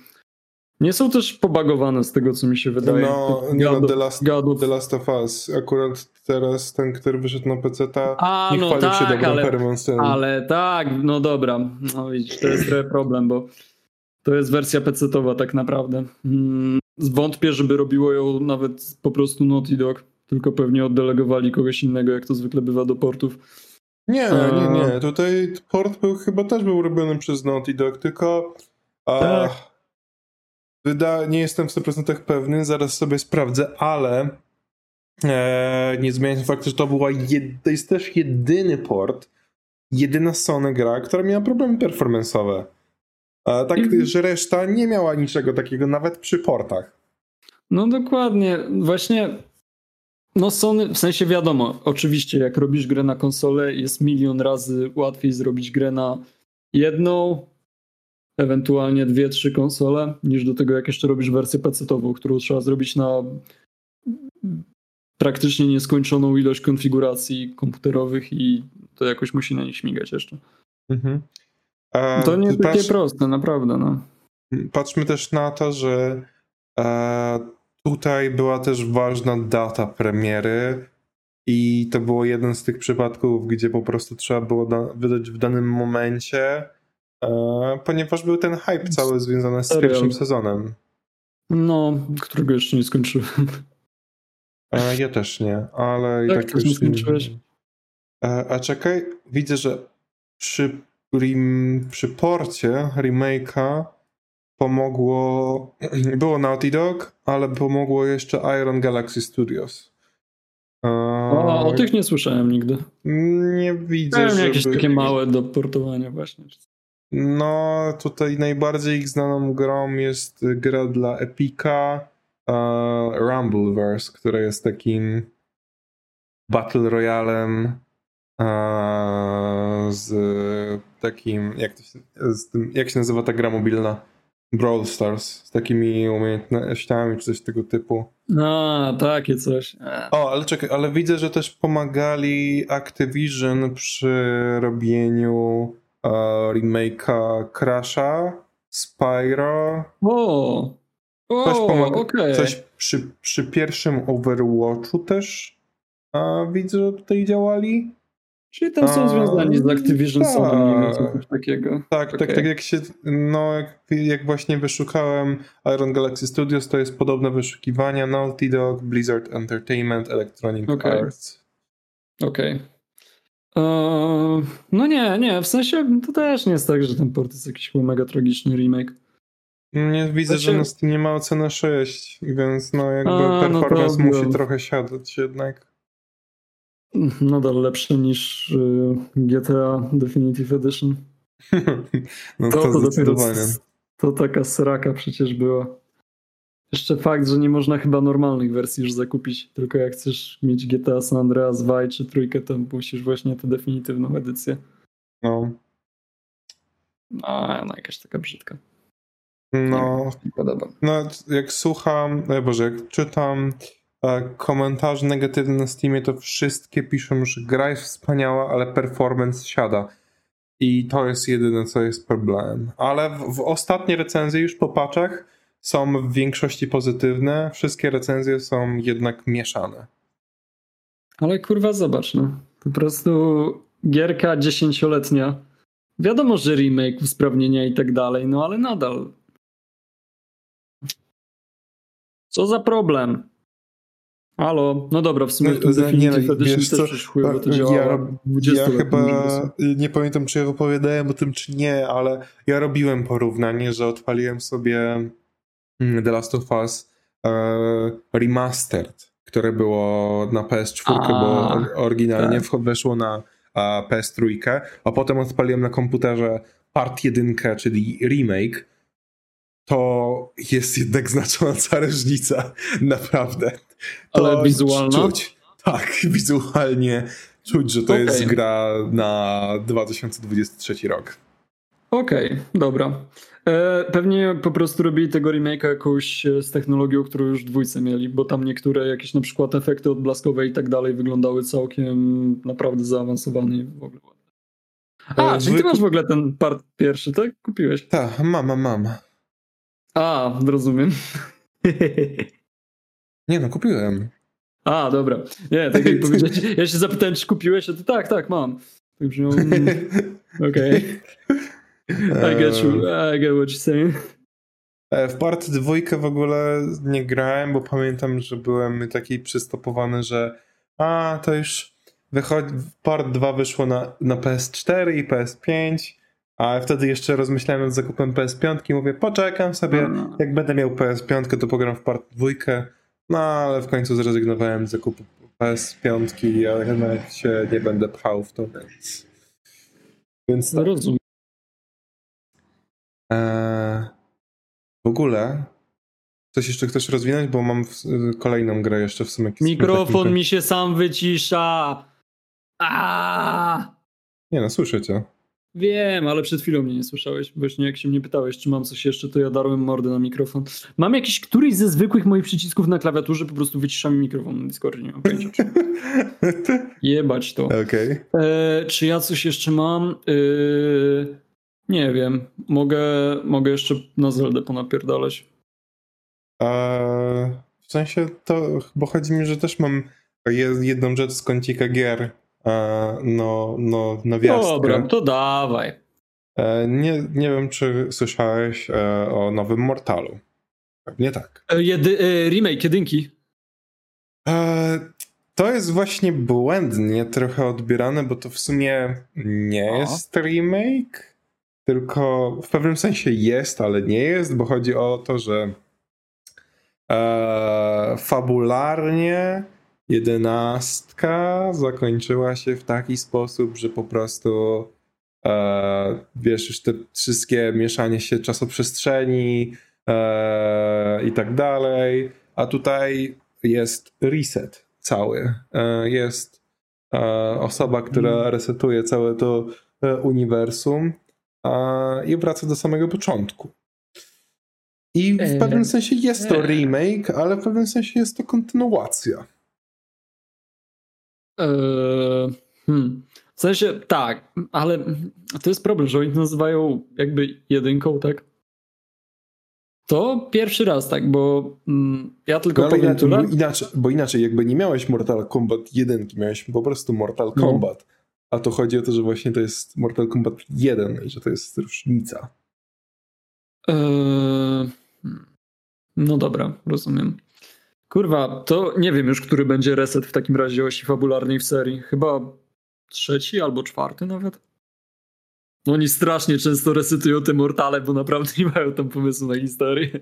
nie są też pobagowane z tego, co mi się wydaje. No, nie no, The Last, The Last of Us. Akurat teraz ten, który wyszedł na PC, A, nie no chwalił się tak, dobrą ale, ale tak, no dobra. No widzisz, to jest problem, bo to jest wersja PC-towa tak naprawdę. Mm, Wątpię, żeby robiło ją nawet po prostu Naughty Dog, tylko pewnie oddelegowali kogoś innego, jak to zwykle bywa do portów. Nie, nie, nie. Tutaj port był chyba też był robiony przez Naughty Dog, tylko a, Tak. wyda, nie jestem w 100% pewny, zaraz sobie sprawdzę, ale e, nie zmienia faktu, że to była jed, to jest też jedyny port, jedyna Sony gra, która miała problemy performance'owe. A tak, Mhm. że reszta nie miała niczego takiego, nawet przy portach. No dokładnie, właśnie. No Sony, w sensie wiadomo, oczywiście jak robisz grę na konsolę jest milion razy łatwiej zrobić grę na jedną, ewentualnie dwie, trzy konsole, niż do tego jak jeszcze robisz wersję PC-tową, którą trzeba zrobić na praktycznie nieskończoną ilość konfiguracji komputerowych i to jakoś musi na nich śmigać jeszcze. Mhm. A, To nie ty takie patrz- proste, naprawdę. No. Patrzmy też na to, że e, tutaj była też ważna data premiery i to było jeden z tych przypadków, gdzie po prostu trzeba było da- wydać w danym momencie, e, ponieważ był ten hype cały związany z pierwszym sezonem. no, którego jeszcze nie skończyłem. E, ja też nie, ale i Tak, też nie skończyłeś? E, a czekaj, widzę, że przy, rem, przy porcie remake'a pomogło, było Naughty Dog, ale pomogło jeszcze Iron Galaxy Studios. O, o tych nie słyszałem nigdy. Nie widzę, Pewnie żeby... jakieś takie małe do portowania właśnie. No, tutaj najbardziej ich znaną grą jest gra dla Epica e, Rumbleverse, która jest takim Battle Royalem z takim, jak, to się, z tym, jak się nazywa ta gra mobilna? Brawl Stars, z takimi umiejętnościami czy coś tego typu. A, takie coś. O, ale czekaj, ale widzę, że też pomagali Activision przy robieniu e, remake'a Crash'a, Spyro, O, Coś o, pomaga- okej. coś przy, przy pierwszym Overwatchu też a, widzę, że tutaj działali. Czyli tam są A, związani z Activision tak. Sony, coś takiego. Tak, tak, Okej. tak jak się, no jak, jak właśnie wyszukałem Iron Galaxy Studios, to jest podobne wyszukiwania Naughty Dog, Blizzard Entertainment, Electronic Okej. Arts. Okej. Eee, no nie, nie, w sensie to też nie jest tak, że ten port jest jakiś mega tragiczny remake. Nie widzę, Znaczy- że na Steamie ma ocenę 6, więc no jakby A, no performance musi było. trochę siadać jednak. Nadal lepsze niż y, GTA Definitive Edition. no To, to, to, zdecydowanie. to taka sraka przecież była. Jeszcze fakt, że nie można chyba normalnych wersji już zakupić, tylko jak chcesz mieć GTA San Andreas Vice czy trójkę, to musisz właśnie tę definitywną edycję. No, A, no jakaś taka brzydka. no, Nie podoba. no jak słucham, no Boże, jak czytam komentarze negatywne na Steamie, to wszystkie piszą, że gra jest wspaniała, ale performance siada. I to jest jedyne, co jest problemem. Ale w, w ostatnie recenzje już po patchach są w większości pozytywne, wszystkie recenzje są jednak mieszane. Ale kurwa, zobacz, no. Po prostu gierka dziesięcioletnia. Wiadomo, że remake, usprawnienia i tak dalej, no ale nadal. Co za problem? Halo, no dobra, w sumie No, w tym nie, no, wiesz co, to ja- działało. 20 Ja lat chyba nie pamiętam, czy ja opowiadałem o tym, czy nie, ale ja robiłem porównanie, że odpaliłem sobie mm, The Last of Us e, Remastered, które było na PS4, A, bo oryginalnie tak. weszło na a, PS3, a potem odpaliłem na komputerze part 1, czyli remake. To jest jednak znacząca różnica, naprawdę. To Ale wizualna? Czuć. Tak, wizualnie czuć, że to Okej. jest gra na 2023 rok. Okej, dobra. E, pewnie po prostu robili tego remake'a jakąś e, z technologią, którą już dwójce mieli, bo tam niektóre jakieś na przykład efekty odblaskowe i tak dalej wyglądały całkiem naprawdę zaawansowane i w ogóle. A, E, czyli ty masz w ogóle ten part pierwszy, tak? Kupiłeś. Tak, mam, mam, mam. A, rozumiem. Nie no, kupiłem. A, dobra. Nie, tak jak powiedziałeś, ja się zapytałem, czy kupiłeś, a ty tak, tak, mam. Tak brzmiało, mm, okej. I get you, I get what you're saying. E, W part dwójkę w ogóle nie grałem, bo pamiętam, że byłem taki przystopowany, że a, to już wychodzi, part 2 wyszło na, na PS4 i PS5, a wtedy jeszcze rozmyślałem nad zakupem PS5 i mówię, poczekam sobie, No. jak będę miał PS5, to pogram w part dwójkę, no ale w końcu zrezygnowałem z zakupu PS5, ale chyba się nie będę pchał w to, więc... Więc No, tak. rozumiem. Eee, w ogóle coś jeszcze chcesz rozwinąć, bo mam w, kolejną grę jeszcze w sumie. Mikrofon mi się sam wycisza. A, Nie no, słyszę cię. Wiem, ale przed chwilą mnie nie słyszałeś. Właśnie jak się mnie pytałeś, czy mam coś jeszcze, to ja darłem mordę na mikrofon. Mam jakiś któryś ze zwykłych moich przycisków na klawiaturze, po prostu wycisza mi mikrofon na Discordzie, nie mam pojęcia. czy- Jebać to. Okej. E, czy ja coś jeszcze mam? E, nie wiem. Mogę, mogę jeszcze na Zeldę ponapierdalać. Eee, W sensie to, bo chodzi mi, że też mam je- jedną rzecz z kącika gier. Eee, no, no, nowiastkę. Dobra, to dawaj. Eee, nie, nie wiem, czy słyszałeś e, o nowym Mortalu. Pewnie tak. E, jedy, e, remake jedynki. To jest właśnie błędnie trochę odbierane, bo to w sumie nie O. jest remake, tylko w pewnym sensie jest, ale nie jest, bo chodzi o to, że e, fabularnie jedenastka zakończyła się w taki sposób, że po prostu e, wiesz, już te wszystkie mieszanie się czasoprzestrzeni e, i tak dalej, a tutaj jest reset cały. E, Jest e, osoba, która resetuje całe to e, uniwersum i wraca do samego początku. I w E, pewnym sensie jest to remake, ale w pewnym sensie jest to kontynuacja. Eee, hmm. W sensie tak, ale to jest problem, że oni to nazywają jakby jedynką, tak? To pierwszy raz, tak, bo mm, ja tylko No, powiem inaczej, bo, inaczej, bo inaczej, jakby nie miałeś Mortal Kombat 1, miałeś po prostu Mortal No. Kombat. A to chodzi o to, że właśnie to jest Mortal Kombat 1 i że to jest różnica. Eee, hmm. no dobra, rozumiem. Kurwa, to nie wiem już, który będzie reset w takim razie osi fabularnej w serii. Chyba trzeci albo czwarty nawet. Oni strasznie często resetują te mortale, bo naprawdę nie mają tam pomysłu na historię.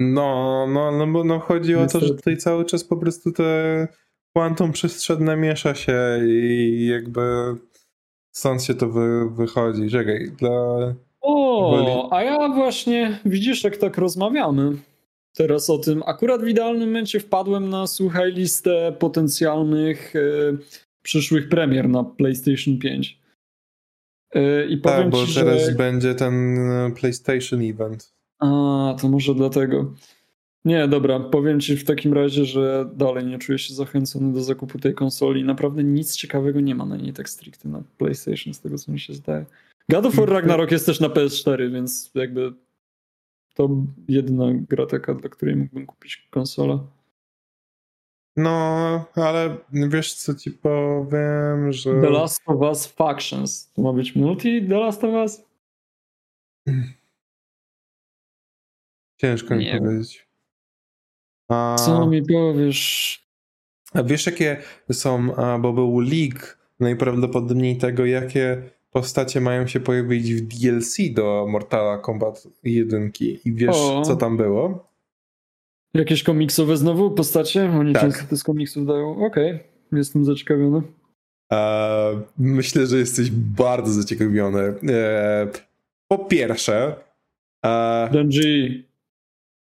No, no, no bo no chodzi o to, że Niestety. tutaj cały czas po prostu te kwantum przestrzenne miesza się i jakby stąd się to wy, wychodzi. Czekaj, dla... O, a ja właśnie, widzisz, jak tak rozmawiamy teraz o tym. Akurat w idealnym momencie wpadłem na, słuchaj, listę potencjalnych e, przyszłych premier na PlayStation 5. E, I powiem Tak, bo ci, teraz że... będzie ten e, PlayStation event. A, to może dlatego. Nie, dobra, powiem ci w takim razie, że dalej nie czuję się zachęcony do zakupu tej konsoli. Naprawdę nic ciekawego nie ma na niej tak stricte na PlayStation, z tego co mi się zdaje. God of War Ragnarok jest też na PS4, więc jakby to jedyna gra taka, dla której mógłbym kupić konsolę. No, ale wiesz co ci powiem, że... The Last of Us Factions. To ma być multi The Last of Us? Ciężko mi Nie wiem. powiedzieć. A, Co mi powiesz? a wiesz jakie są, bo był leak najprawdopodobniej tego, jakie postacie mają się pojawić w DLC do Mortala Kombat 1 i wiesz O. co tam było? Jakieś komiksowe znowu postacie? Oni Tak. często te z komiksów dają. Okej, jestem zaciekawiony. Myślę, że jesteś bardzo zaciekawiony. E, po pierwsze, Denji.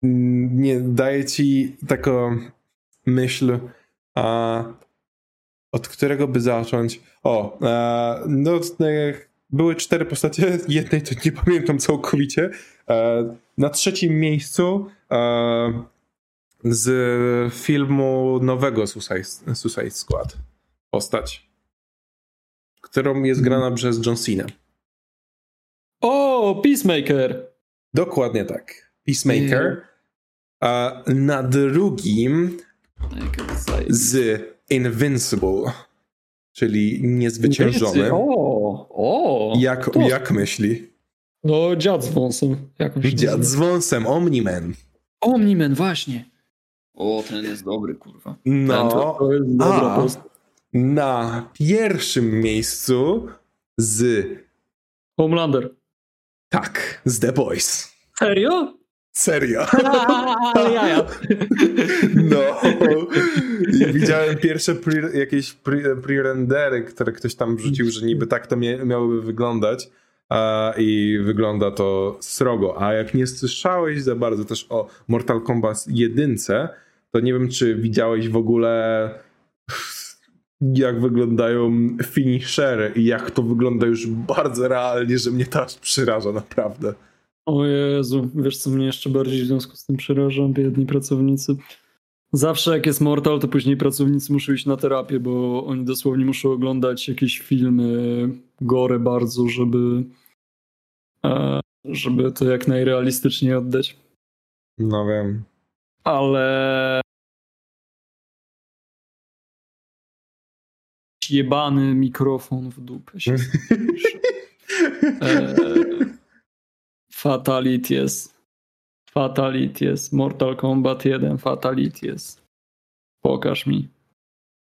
nie daje ci taką myśl, a od którego by zacząć? O, e, no, e, były cztery postacie, jednej to nie pamiętam całkowicie. E, na trzecim miejscu e, z filmu nowego Suicide, Suicide Squad postać, którą jest Mhm. grana przez John Cena. O, Peacemaker! Dokładnie tak. Peacemaker. A na drugim z Invincible, czyli niezwyciężony. O, o! Jak, to- jak myśli? No, dziad z wąsem. Dziad z wąsem, Omniman. Omniman, właśnie. O, ten jest dobry, kurwa. Ten to, No, to jest dobra a. na pierwszym miejscu z, Homelander. tak, z The Boys. Serio? Serio. Ale jaja. No. I widziałem pierwsze pre, jakieś pre- pre-rendery, które ktoś tam wrzucił, że niby tak to mia- miałoby wyglądać. I wygląda to srogo. A jak nie słyszałeś za bardzo też o Mortal Kombat 1, to nie wiem, czy widziałeś w ogóle jak wyglądają finishery i jak to wygląda już bardzo realnie, że mnie to aż przeraża naprawdę. O Jezu, wiesz co mnie jeszcze bardziej w związku z tym przeraża? Biedni pracownicy. Zawsze jak jest Mortal, to później pracownicy muszą iść na terapię, bo oni dosłownie muszą oglądać jakieś filmy gore bardzo, żeby e, żeby to jak najrealistyczniej oddać. No wiem. Ale jebany mikrofon w dupę się. E, Fatalities. Fatalities. Mortal Kombat 1 Fatalities. Pokaż mi.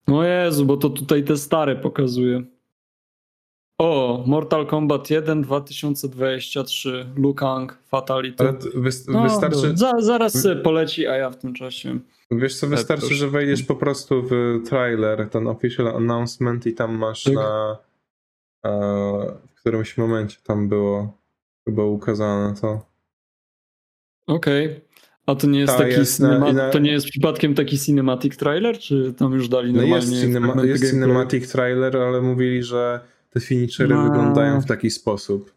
No Jezu, bo to tutaj te stare pokazuje. O, Mortal Kombat 1 2023. Lukang Fatality. Ale No, wystarczy, za, zaraz poleci, a ja w tym czasie. wiesz co, wystarczy, że wejdziesz po prostu w trailer, ten official announcement i tam masz Tak. na e, w którymś momencie tam było chyba ukazane to. Okej. A to nie jest Ta, taki jest na- na- to nie jest przypadkiem taki cinematic trailer, czy tam już dali No normalnie jest, cinema, jest cinematic trailer, ale mówili, że te finishery No. wyglądają w taki sposób.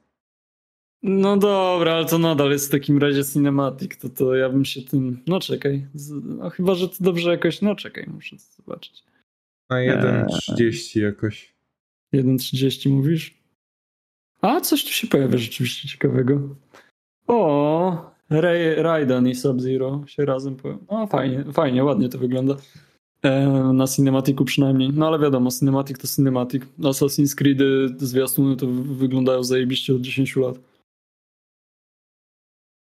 No dobra, ale to nadal jest w takim razie cinematic, to, to ja bym się tym... No czekaj, no, chyba, że to dobrze jakoś... No czekaj, muszę zobaczyć. Na 1.30 jakoś. 1.30 mówisz? A, coś tu się pojawia rzeczywiście ciekawego. O, Ray, Raiden i Sub-Zero się razem pojawią. No fajnie, fajnie, ładnie to wygląda. E, na cinematiku przynajmniej. No ale wiadomo, cinematic to cinematic. Assassin's Creed zwiastuny to wy- wyglądają zajebiście od 10 lat.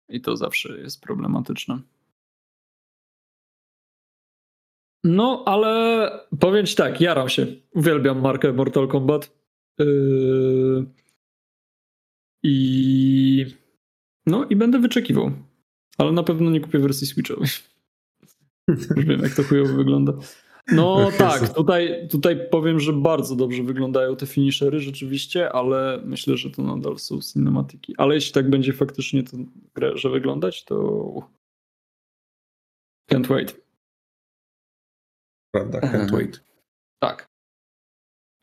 I to zawsze jest problematyczne. No, ale powiem ci tak, jaram się. Uwielbiam markę Mortal Kombat. Yy... I no i będę wyczekiwał. Ale na pewno nie kupię wersji Switchowej. Już wiem, jak to chujowo wygląda. No tak, tutaj, tutaj powiem, że bardzo dobrze wyglądają te finishery rzeczywiście, ale myślę, że to nadal są cinematiki. Ale jeśli tak będzie faktycznie to grę, że wyglądać, to can't wait. Prawda, Aha. can't wait. Tak.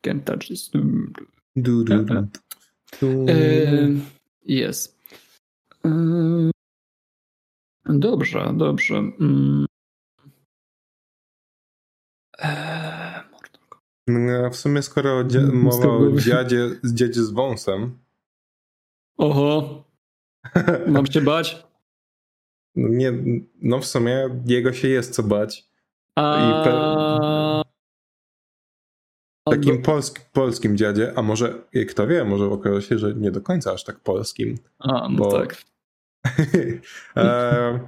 Can't touch this. Du, du, du. Yy, Jest. Yy, Dobrze, dobrze. No, w sumie skoro dzia- Mm, mowa o dziadzie, dziadzie z wąsem, Oho, mam się bać? no nie, no w sumie jego się jest co bać. A... Takim polsk, polskim dziadzie, a może, kto wie, może okaże się, że nie do końca aż tak polskim. A, no bo- tak. e,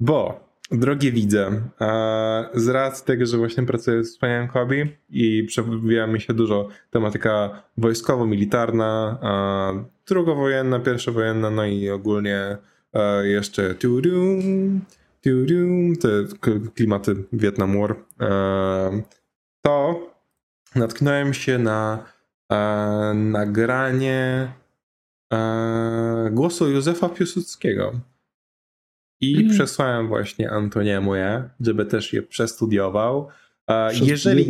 bo, drogie widze, e, z racji tego, że właśnie pracuję z wspaniałym hobby i przewija mi się dużo tematyka wojskowo-militarna, e, drugowojenna, pierwszowojenna, no i ogólnie e, jeszcze tudum, tudum, te klimaty Vietnam War, e, to natknąłem się na e, nagranie e, głosu Józefa Piłsudskiego. I Mm. przesłałem właśnie Antoniemu je, żeby też je przestudiował. E, jeżeli,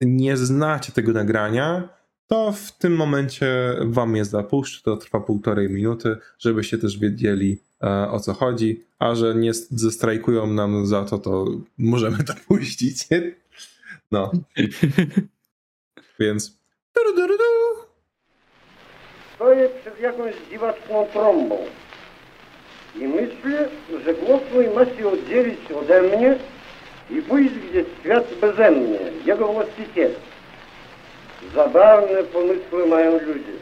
nie znacie tego nagrania, to w tym momencie wam je zapuszczę, to trwa półtorej minuty, żebyście też wiedzieli e, o co chodzi, a że nie zestrajkują nam za to, to możemy to puścić. No. Więc... Stoję przed jakąś dziwaczną trąbą i myślę, że głos mój ma się oddzielić ode mnie i pójść gdzieś świat beze mnie, jego właściciel. Zabawne pomysły mają ludzie.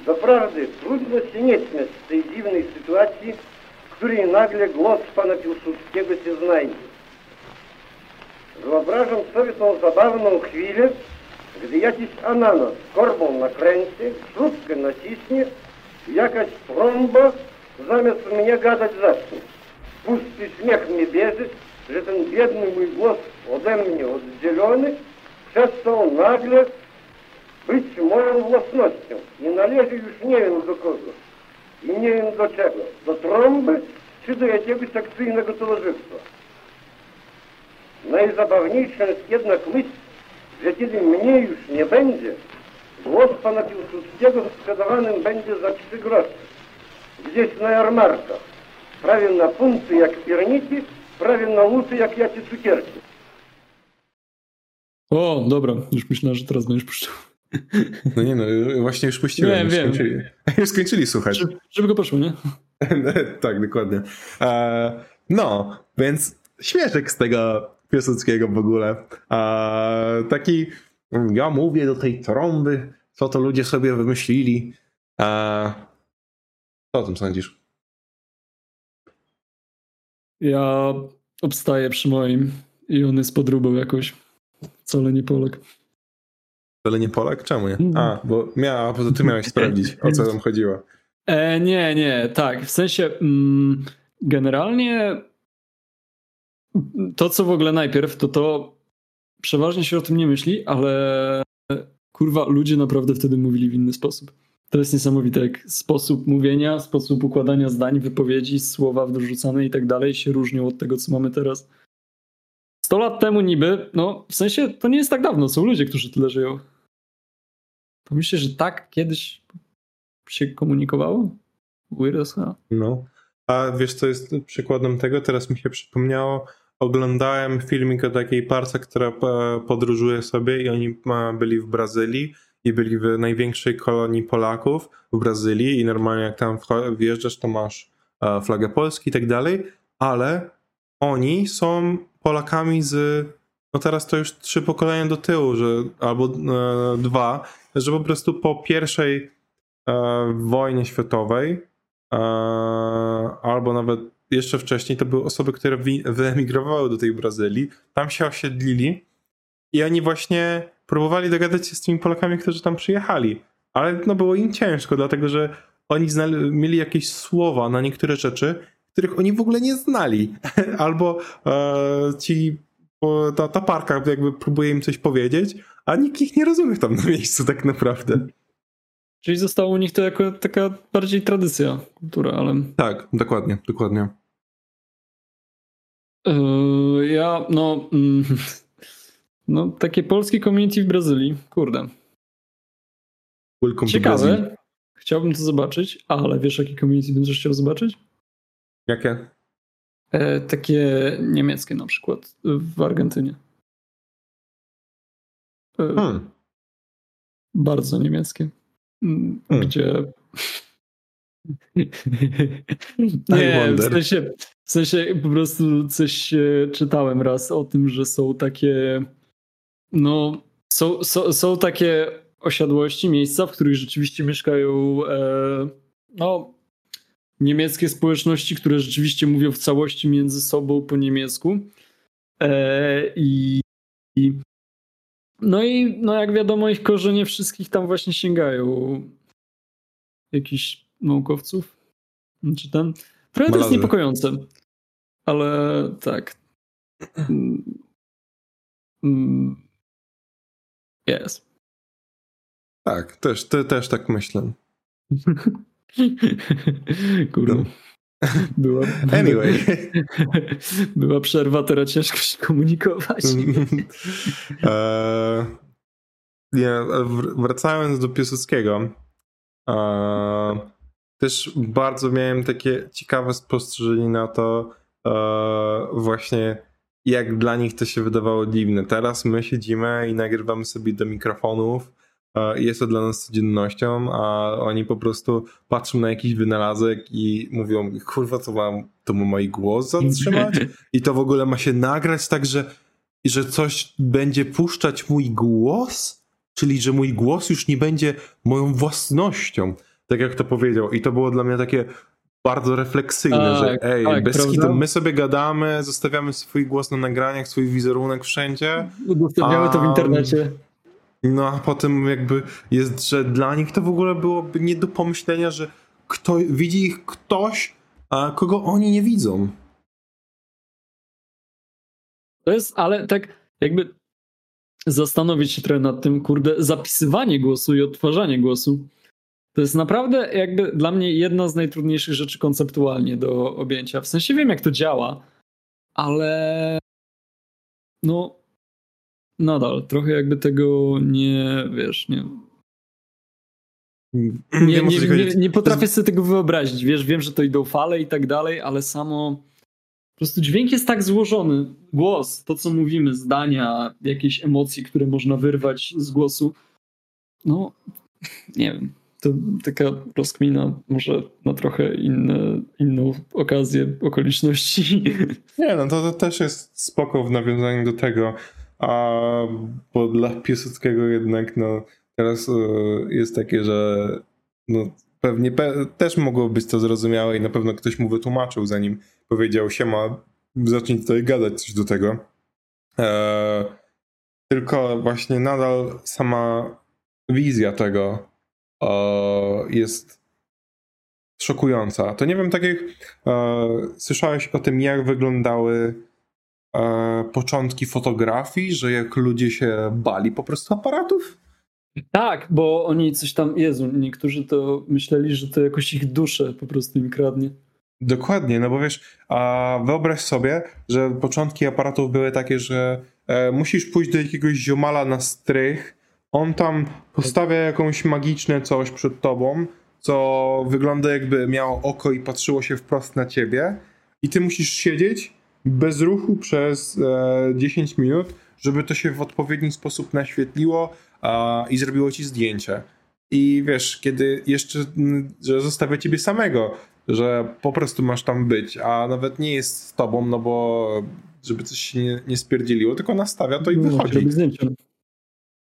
Doprawdy trudno się nie śmiać z tej dziwnej sytuacji, w której nagle głos pana Piłsudskiego się znajdzie. Wyobrażam sobie tą zabawną chwilę, gdy jakiś ananas korbą nakręci, śrubkę naciśnie i jakaś trąba zamiast mnie gadać zacznie. Pusty śmiech mnie bierze, że ten biedny mój głos ode mnie oddzielony przestał nagle być moją własnością i należy już nie wiem do kogo i nie wiem do czego, do trąby czy do jakiegoś akcyjnego towarzystwa. Najzabawniejsza jest jednak myśl, że kiedy mnie już nie będzie, głos pana Piłsudskiego sprzedawanym będzie za trzy grosze. Gdzieś na jarmarkach. Prawie na punty jak pierniki, prawie na łuty jak jakie cukierki. O, dobra, już myślałem, że teraz będziesz puszczał. No nie no, właśnie już puściłem. Nie, już wiem. Skończyli, już skończyli słuchać. Żeby go poszło, nie? tak, dokładnie. E, no, więc śmieszek z tego Piłsudskiego w ogóle. E, taki, ja mówię do tej trąby, co to ludzie sobie wymyślili. E, co o tym sądzisz? Ja obstaję przy moim i on jest podróbą jakoś. Wcale nie Polak. Wcale nie Polak? Czemu nie? Mhm. A, bo miała, bo ty miałeś sprawdzić, o co tam chodziło. E, nie, nie, tak. W sensie mm, generalnie to, co w ogóle najpierw, to to przeważnie się o tym nie myśli, ale kurwa, ludzie naprawdę wtedy mówili w inny sposób. To jest niesamowite, jak sposób mówienia, sposób układania zdań, wypowiedzi, słowa wyrzucane i tak dalej się różnią od tego, co mamy teraz. 100 lat temu niby, no w sensie to nie jest tak dawno, są ludzie, którzy tyle żyją. Pomyślcie, że tak kiedyś się komunikowało? Weird as hell. No. A wiesz, co jest przykładem tego? Teraz mi się przypomniało, oglądałem filmik o takiej parce, która podróżuje sobie i oni byli w Brazylii i byli w największej kolonii Polaków w Brazylii i normalnie jak tam wjeżdżasz, to masz e, flagę Polski i tak dalej, ale oni są Polakami z, no teraz to już trzy pokolenia do tyłu, że, albo e, dwa, że po prostu po pierwszej e, wojnie światowej e, albo nawet jeszcze wcześniej to były osoby, które wyemigrowały do tej Brazylii, tam się osiedlili i oni właśnie próbowali dogadać się z tymi Polakami, którzy tam przyjechali. Ale no było im ciężko, dlatego że oni mieli jakieś słowa na niektóre rzeczy, których oni w ogóle nie znali. Albo e, ci, ta, ta parka jakby próbuje im coś powiedzieć, a nikt ich nie rozumie tam na miejscu tak naprawdę. Czyli zostało u nich to jako taka bardziej tradycja, kultura, ale... Tak, dokładnie, dokładnie. Yy, ja, no... Mm, no, takie polskie community w Brazylii, kurde. Welcome Ciekawe. Chciałbym to zobaczyć, ale wiesz, jakie community będziesz chciał zobaczyć? Jakie? E, takie niemieckie na przykład w Argentynie. E, hmm. Bardzo niemieckie. Hmm. Gdzie. Nie, w sensie, w sensie po prostu coś czytałem raz o tym, że są takie no, są, są, są takie osiadłości, miejsca, w których rzeczywiście mieszkają e, no, niemieckie społeczności, które rzeczywiście mówią w całości między sobą po niemiecku. E, i, i, no i no jak wiadomo, ich korzenie wszystkich tam właśnie sięgają jakichś naukowców. Czy ten. Trochę to jest niepokojące. Ale tak. Mm, jest. Tak, też, ty, też tak myślę. Kurde. Była, Anyway. była przerwa, teraz ciężko się komunikować. Wr- wracając do Piłsudskiego, eee, też bardzo miałem takie ciekawe spostrzeżenie na to eee, właśnie jak dla nich to się wydawało dziwne. Teraz my siedzimy i nagrywamy sobie do mikrofonów e, jest to dla nas codziennością, a oni po prostu patrzą na jakiś wynalazek i mówią, kurwa, to mam, to ma mój głos zatrzymać? I to w ogóle ma się nagrać tak, że, że coś będzie puszczać mój głos? Czyli, że mój głos już nie będzie moją własnością. Tak jak to powiedział. I to było dla mnie takie bardzo refleksyjne, Tak, że ej, tak, bez kitu, my sobie gadamy, zostawiamy swój głos na nagraniach, swój wizerunek wszędzie. Udostępniamy to w internecie. No a potem jakby jest, że dla nich to w ogóle byłoby nie do pomyślenia, że kto, widzi ich ktoś, a kogo oni nie widzą. To jest, ale tak jakby zastanowić się trochę nad tym, kurde, zapisywanie głosu i odtwarzanie głosu. To jest naprawdę jakby dla mnie jedna z najtrudniejszych rzeczy konceptualnie do objęcia. W sensie wiem, jak to działa, ale no nadal trochę jakby tego nie, wiesz, nie, nie, nie, nie, nie potrafię sobie tego wyobrazić. Wiesz, wiem, że to idą fale i tak dalej, ale samo po prostu dźwięk jest tak złożony. Głos, to co mówimy, zdania, jakieś emocje, które można wyrwać z głosu. No, nie wiem. To taka rozkmina może na trochę inne, inną okazję, okoliczności. Nie, no to, to też jest spoko w nawiązaniu do tego, a bo dla Piłsudskiego jednak no teraz e, jest takie, że no pewnie pe też mogło być to zrozumiałe i na pewno ktoś mu wytłumaczył zanim powiedział siema, zacznij tutaj gadać coś do tego. E, tylko właśnie nadal sama wizja tego e, jest szokująca. To nie wiem, tak jak e, słyszałeś o tym, jak wyglądały początki fotografii, że jak ludzie się bali po prostu aparatów? tak, bo oni coś tam, Jezu, niektórzy to myśleli, że to jakoś ich duszę po prostu im kradnie. Dokładnie, no bo wiesz, a wyobraź sobie, że początki aparatów były takie, że e, musisz pójść do jakiegoś ziomala na strych, on tam postawia jakąś magiczne coś przed tobą, co wygląda jakby miało oko i patrzyło się wprost na ciebie i ty musisz siedzieć bez ruchu przez e, 10 minut, żeby to się w odpowiedni sposób naświetliło a, i zrobiło ci zdjęcie. I wiesz, kiedy jeszcze, mm, że zostawia ciebie samego, że po prostu masz tam być, a nawet nie jest z tobą, no bo żeby coś się nie, nie spierdzieliło, tylko nastawia to i No, wychodzi.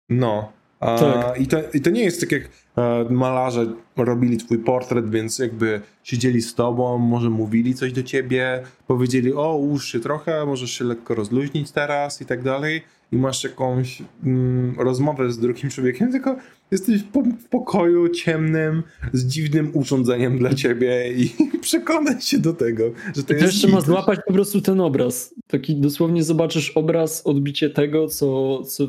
No. A, Tak. i, to, I to nie jest tak jak e, malarze robili twój portret, więc jakby siedzieli z tobą, może mówili coś do ciebie, powiedzieli, o ułóż się trochę, możesz się lekko rozluźnić teraz i tak dalej i masz jakąś mm, rozmowę z drugim człowiekiem, tylko jesteś po, w pokoju ciemnym, z dziwnym urządzeniem dla ciebie i przekonać się do tego, że to I jest trzeba hit. złapać po prostu ten obraz. Taki dosłownie zobaczysz obraz, odbicie tego, co, co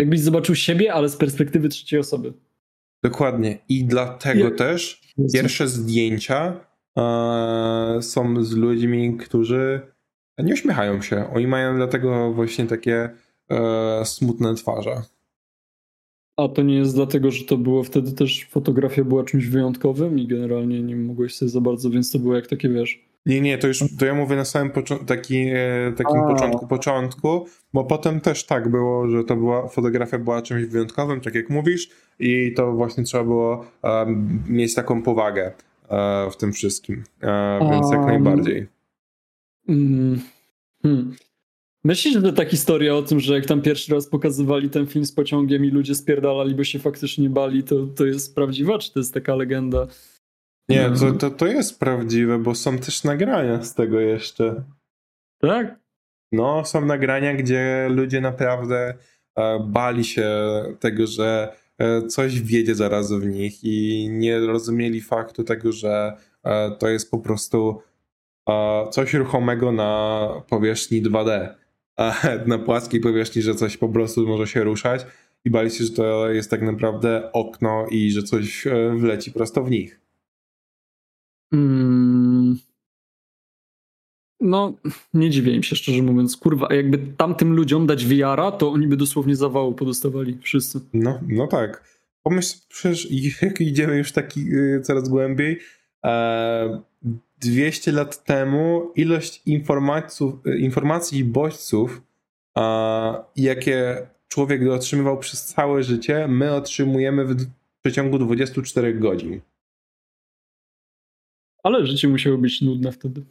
jakbyś zobaczył siebie, ale z perspektywy trzeciej osoby. Dokładnie. I dlatego też pierwsze zdjęcia e, są z ludźmi, którzy nie uśmiechają się. Oni mają dlatego właśnie takie e, smutne twarze. A to nie jest dlatego, że to było wtedy też fotografia była czymś wyjątkowym i generalnie nie mogłeś sobie za bardzo, więc to było jak takie wiesz. Nie, nie, to już to ja mówię na samym poczo- taki, e, takim A. początku, początku, bo potem też tak było, że to była, fotografia była czymś wyjątkowym, tak jak mówisz, i to właśnie trzeba było em, mieć taką powagę e, w tym wszystkim. E, więc jak Um, najbardziej. Mm. Hmm. Myślisz, że ta historia o tym, że jak tam pierwszy raz pokazywali ten film z pociągiem i ludzie spierdalali, bo się faktycznie bali, to, to jest prawdziwa, czy to jest taka legenda? Nie, No. to, to, to jest prawdziwe, bo są też nagrania z tego jeszcze. Tak? No, są nagrania, gdzie ludzie naprawdę e, bali się tego, że e, coś wjedzie zaraz w nich i nie rozumieli faktu tego, że e, to jest po prostu coś ruchomego na powierzchni 2D. A na płaskiej powierzchni, że coś po prostu może się ruszać i bali się, że to jest tak naprawdę okno i że coś wleci prosto w nich. Mm. no, nie dziwię im się szczerze mówiąc. Kurwa, jakby tamtym ludziom dać VR-a, to oni by dosłownie zawału podostawali. Wszyscy. No, no tak. Pomyśl, przecież jak idziemy już taki y, coraz głębiej, e, 200 lat temu ilość informacji i bodźców, e, jakie człowiek otrzymywał przez całe życie, my otrzymujemy w przeciągu 24 godzin. Ale życie musiało być nudne wtedy.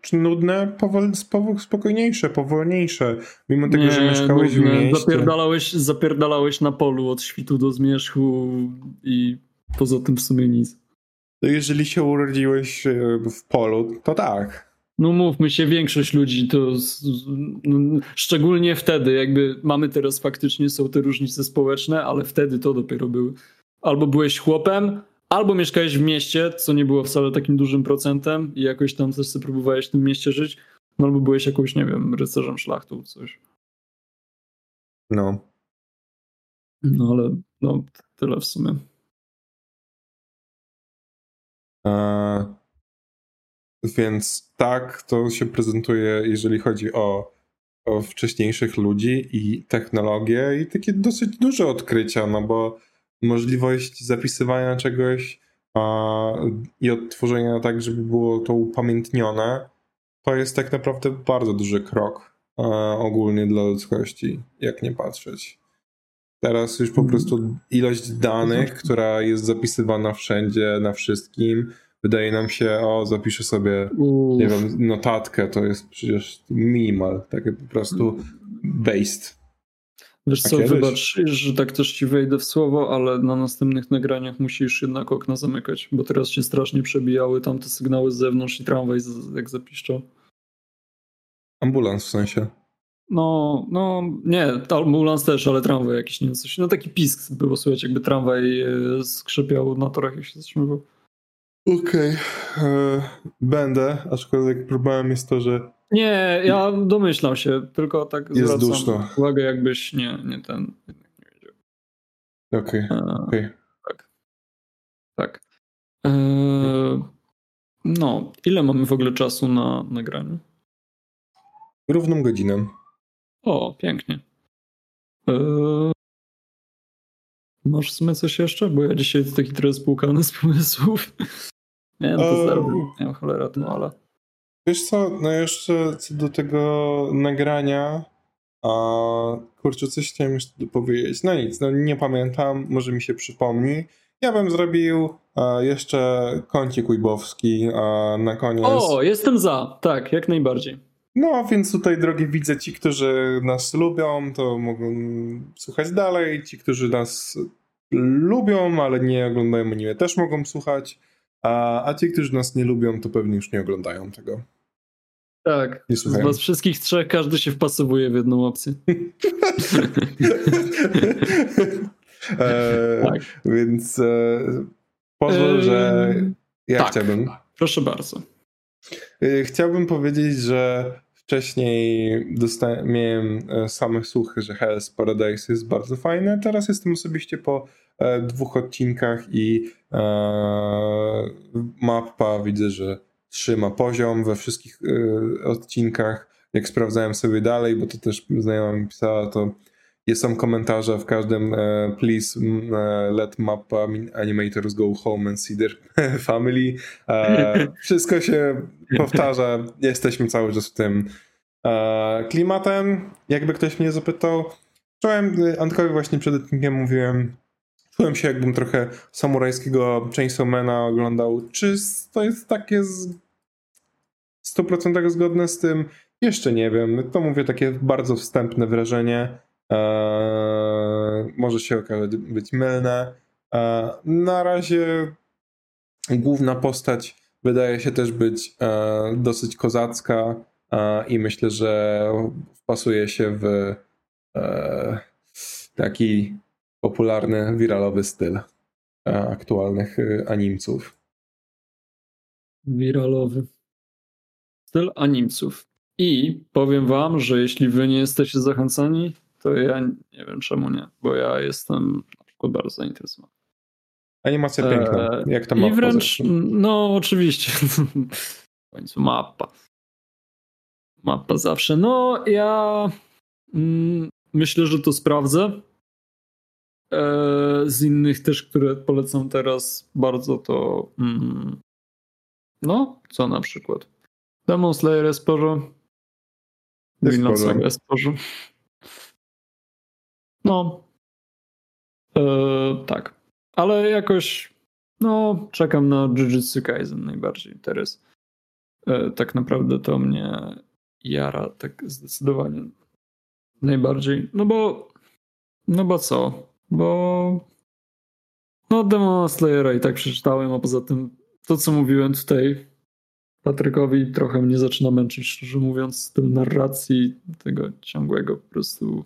Czy nudne, powol, spokojniejsze, powolniejsze. Mimo tego, nie, że mieszkałeś nudne. w mieście. Zapierdalałeś, zapierdalałeś na polu od świtu do zmierzchu i poza tym w sumie nic. Jeżeli się urodziłeś e, w polu, to tak. No mówmy się, większość ludzi to no, szczególnie wtedy, jakby mamy teraz faktycznie są te różnice społeczne, ale wtedy to dopiero były. Albo byłeś chłopem, albo mieszkałeś w mieście, co nie było wcale takim dużym procentem i jakoś tam też sobie próbowałeś w tym mieście żyć, no albo byłeś jakąś, nie wiem, rycerzem szlachtu, coś. No. No ale no, tyle w sumie. Eee, więc tak to się prezentuje, jeżeli chodzi o, o wcześniejszych ludzi i technologię i takie dosyć duże odkrycia, no bo możliwość zapisywania czegoś a, i odtworzenia tak, żeby było to upamiętnione, to jest tak naprawdę bardzo duży krok a, ogólnie dla ludzkości, jak nie patrzeć. Teraz już po mhm. prostu ilość danych, która jest zapisywana wszędzie, na wszystkim, wydaje nam się, o, zapiszę sobie, nie wiem, notatkę, to jest przecież minimal, takie po prostu based. Wiesz co, wybacz, że tak też ci wejdę w słowo, ale na następnych nagraniach musisz jednak okna zamykać, bo teraz się strasznie przebijały tamte sygnały z zewnątrz i tramwaj jak zapiszczał. Ambulans w sensie? No, no, nie, ambulans też, ale tramwaj jakiś, nie coś. No taki pisk było słychać, jakby tramwaj e, skrzypiał na torach, jak się zatrzymywał. Okej, okay. E, będę, aczkolwiek problemem jest to, że nie, ja domyślam się, tylko tak jest zwracam duszno. uwagę, jakbyś nie, nie ten. Nie wiedział. Okej. Okay. okay. Tak. Tak. Eee, no, ile mamy w ogóle czasu na nagraniu? Równą godzinę. O, pięknie. Eee, masz w sumie coś jeszcze? Bo ja dzisiaj taki trochę spłukany z pomysłów. Nie, no to zero. Nie wiem, cholera, no ale... Wiesz co, no jeszcze co do tego nagrania, a kurczę, coś chciałem jeszcze powiedzieć. No nic, no nie pamiętam, może mi się przypomni. Ja bym zrobił a, jeszcze kącik ujbowski a, na koniec. O, jestem za, tak, jak najbardziej. No, więc tutaj, drogie widzę, ci, którzy nas lubią, to mogą słuchać dalej. Ci, którzy nas lubią, ale nie oglądają anime, też mogą słuchać. A, a ci, którzy nas nie lubią, to pewnie już nie oglądają tego. Tak. Z was wszystkich trzech każdy się wpasowuje w jedną opcję. e, tak. Więc e, pozwól, e, że ja tak. chciałbym. Proszę bardzo. E, chciałbym powiedzieć, że wcześniej dostałem, miałem e, same słuchy, że Hell's Paradise jest bardzo fajne. Teraz jestem osobiście po dwóch odcinkach i mapa widzę, że trzyma poziom we wszystkich y, odcinkach. Jak sprawdzałem sobie dalej, bo to też znajoma mi pisała, to są komentarze w każdym e, please e, let mappa animators go home and see their family. E, wszystko się powtarza, jesteśmy cały czas w tym e, klimatem. Jakby ktoś mnie zapytał, czułem, Antkowi właśnie przed odcinkiem mówiłem, czułem się jakbym trochę samurajskiego Chainsawmana oglądał. Czy to jest takie z 100% zgodne z tym? Jeszcze nie wiem. To mówię takie bardzo wstępne wrażenie. Eee, może się okazać być mylne. Eee, na razie główna postać wydaje się też być eee, dosyć kozacka i myślę, że wpasuje się w e, taki popularny, wiralowy styl e, aktualnych e, animców. Wiralowy styl animców. I powiem wam, że jeśli wy nie jesteście zachęcani, to ja nie wiem czemu nie, bo ja jestem na przykład bardzo zainteresowany. Animacja piękna. Jak to ma I wręcz, no oczywiście. w końcu mapa. Mapa zawsze. No, ja mm, myślę, że to sprawdzę. E, z innych też, które polecam teraz bardzo, to mm, no, co na przykład? Demon Slayer jest sporo. Vinland sporo. Saga jest sporo. No. E, tak. Ale jakoś no, czekam na Jujutsu Kaisen najbardziej teraz. E, tak naprawdę to mnie jara tak zdecydowanie najbardziej. No bo no bo co? Bo no Demon Slayera i tak przeczytałem, a poza tym to co mówiłem tutaj Patrykowi trochę mnie zaczyna męczyć, szczerze mówiąc, z tym narracji tego ciągłego po prostu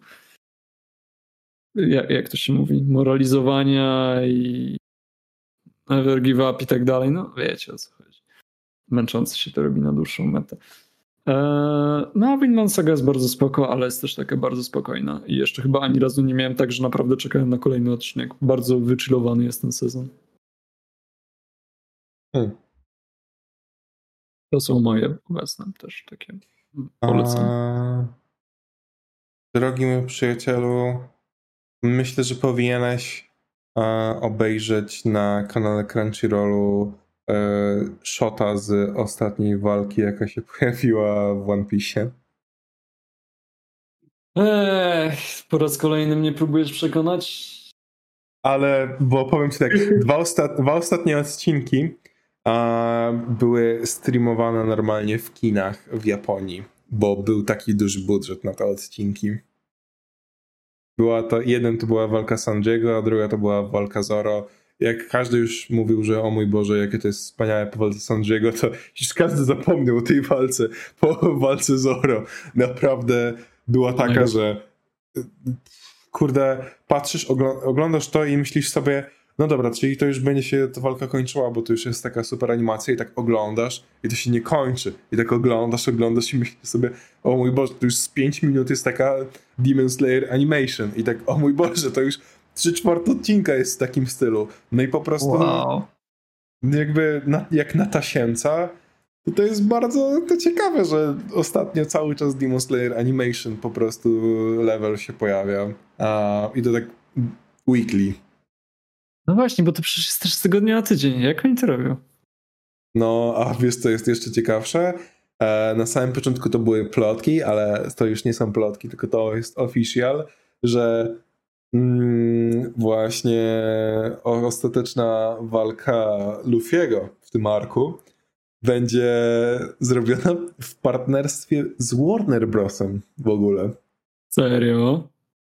jak, jak to się mówi, moralizowania i never give up i tak dalej. No wiecie o co chodzi. Męczący się to robi na dłuższą metę. Eee, no Vinland Saga jest bardzo spoko, ale jest też taka bardzo spokojna. I jeszcze chyba ani razu nie miałem tak, że naprawdę czekałem na kolejny odcinek. Bardzo wychillowany jest ten sezon. Hmm. To są moje obecne też takie polecam. A, drogi mój przyjacielu, myślę, że powinieneś e, obejrzeć na kanale Crunchyrollu e, shota z ostatniej walki, jaka się pojawiła w One Piece. Ech, po raz kolejny mnie próbujesz przekonać. Ale, bo powiem ci tak, dwa, ostat, dwa ostatnie odcinki a, były streamowane normalnie w kinach w Japonii, bo był taki duży budżet na te odcinki. Była to, jeden to była walka Sanjiego, a druga to była walka Zoro. Jak każdy już mówił, że o mój Boże, jakie to jest wspaniałe po walce Sanjiego, to już każdy zapomniał o tej walce po walce Zoro. Naprawdę była taka, Mega. że kurde, patrzysz, ogl- oglądasz to i myślisz sobie, no dobra, czyli to już będzie się ta walka kończyła, bo to już jest taka super animacja i tak oglądasz i to się nie kończy. I tak oglądasz, oglądasz i myślisz sobie, o mój Boże, to już z 5 minut jest taka Demon Slayer animation i tak, o mój Boże, to już 3 czwarte odcinka jest w takim stylu. No i po prostu Wow. jakby na, jak na tasiemca, to to jest bardzo to ciekawe, że ostatnio cały czas Demon Slayer Animation po prostu level się pojawia. A, I to tak weekly. No właśnie, bo to przecież jest też z tygodnia na tydzień. Jak oni to robią? No, a wiesz co jest jeszcze ciekawsze? E, na samym początku to były plotki, ale to już nie są plotki, tylko to jest official, że właśnie o- ostateczna walka Luffy'ego w tym arku będzie zrobiona w partnerstwie z Warner Brosem w ogóle. Serio?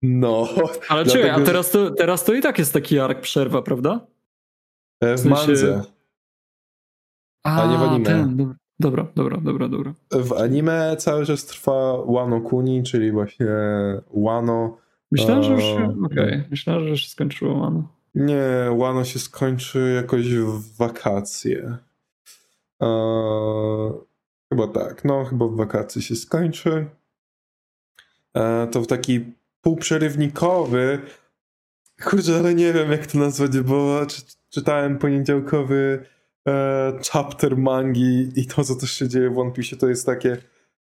No, Ale Dlatego, czekaj, a teraz to, teraz to i tak jest taki ark przerwa, prawda? w w sensie- mandze. A nie w anime. ten, dobra, dobra, dobra, dobra. W anime cały czas trwa Wano Kuni, czyli właśnie Wano. Myślałem, że już się, Eee, okej, myślałem, że już się skończyło, Mano. Nie, Wano się skończy jakoś w wakacje. Eee, chyba tak, no chyba w wakacje się skończy. Eee, to w taki półprzerywnikowy, kurczę, ale nie wiem jak to nazwać, bo czy, czytałem poniedziałkowy e, chapter mangi i to, co też się dzieje w One Piece, to jest takie,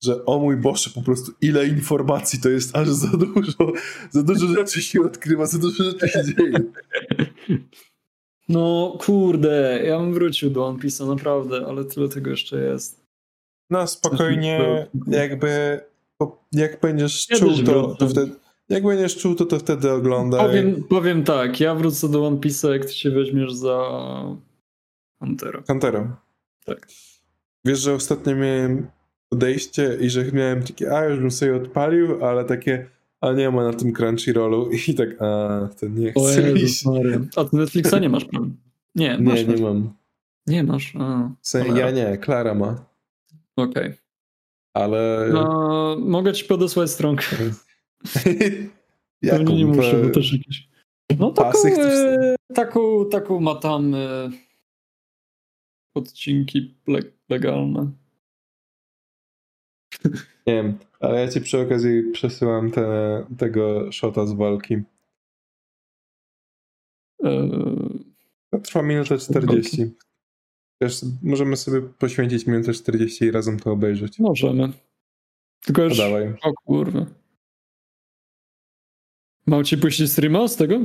że o mój Boże, po prostu ile informacji to jest aż za dużo, za dużo rzeczy się odkrywa, za dużo rzeczy się dzieje. No kurde, ja bym wrócił do One Piece'a, naprawdę, ale tyle tego jeszcze jest. No spokojnie, jakby jak będziesz Ja czuł to, to wtedy jak będziesz czuł to, to wtedy oglądaj. Powiem, powiem tak, ja wrócę do One Piece'a, jak ty się weźmiesz za Huntera. Hunterem. Tak. Wiesz, że ostatnio miałem odejście i że miałem takie, a już bym sobie odpalił, ale takie, a nie ma na tym Crunchyrollu i tak, a to nie chcę Jezus iść. A ty Netflixa nie masz, prawda? Nie, masz. Nie, nie mam. Nie masz. A, ja nie, Klara ma, Okej. ale No, mogę ci podesłać stronkę. jaką Pewnie nie muszę, bo też jakieś. No taką, e, taką, taką ma tam e, odcinki le legalne. Nie wiem, ale ja ci przy okazji przesyłam te, tego shota z walki. E, To trwa minutę 40. Wiesz, możemy sobie poświęcić minutę 40 i razem to obejrzeć. możemy. Tylko już... Dawaj. O kurwa. Mam ci puścić streama z tego?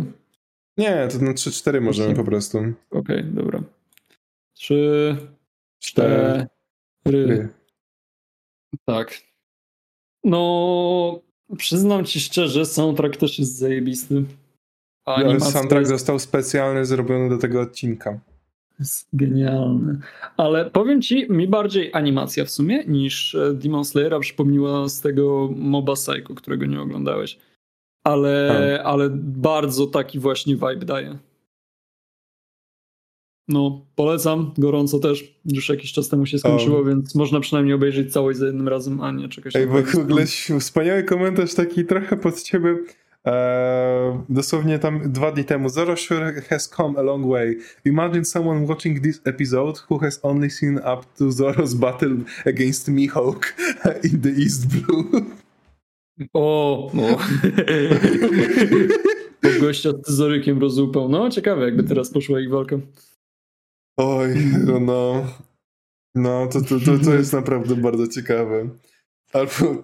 Nie, to na 3-4 możemy po prostu. Okej, okay, dobra. Trzy, cztery. Ry. Tak. No, przyznam ci szczerze, soundtrack też jest zajebisty. A Ale soundtrack jest... został specjalnie zrobiony do tego odcinka. Jest genialny. Ale powiem ci, mi bardziej animacja w sumie niż e, Demon Slayera przypomniła z tego Moba Psycho, którego nie oglądałeś. Ale, ale bardzo taki właśnie vibe daje. No, polecam, gorąco też. Już jakiś czas temu się skończyło, o. więc można przynajmniej obejrzeć całość za jednym razem, a nie czekać Ej, w ogóle wspaniały komentarz taki trochę pod ciebie. Eee, dosłownie tam dwa dni temu. Zoro sure has come a long way. Imagine someone watching this episode who has only seen up to Zoro's battle against Mihawk in the East Blue. O, o. Bo gościa z Zorykiem rozupał. No, ciekawe, jakby teraz poszła ich walka. Oj, no. No, to, to, to, to jest naprawdę bardzo ciekawe. Albo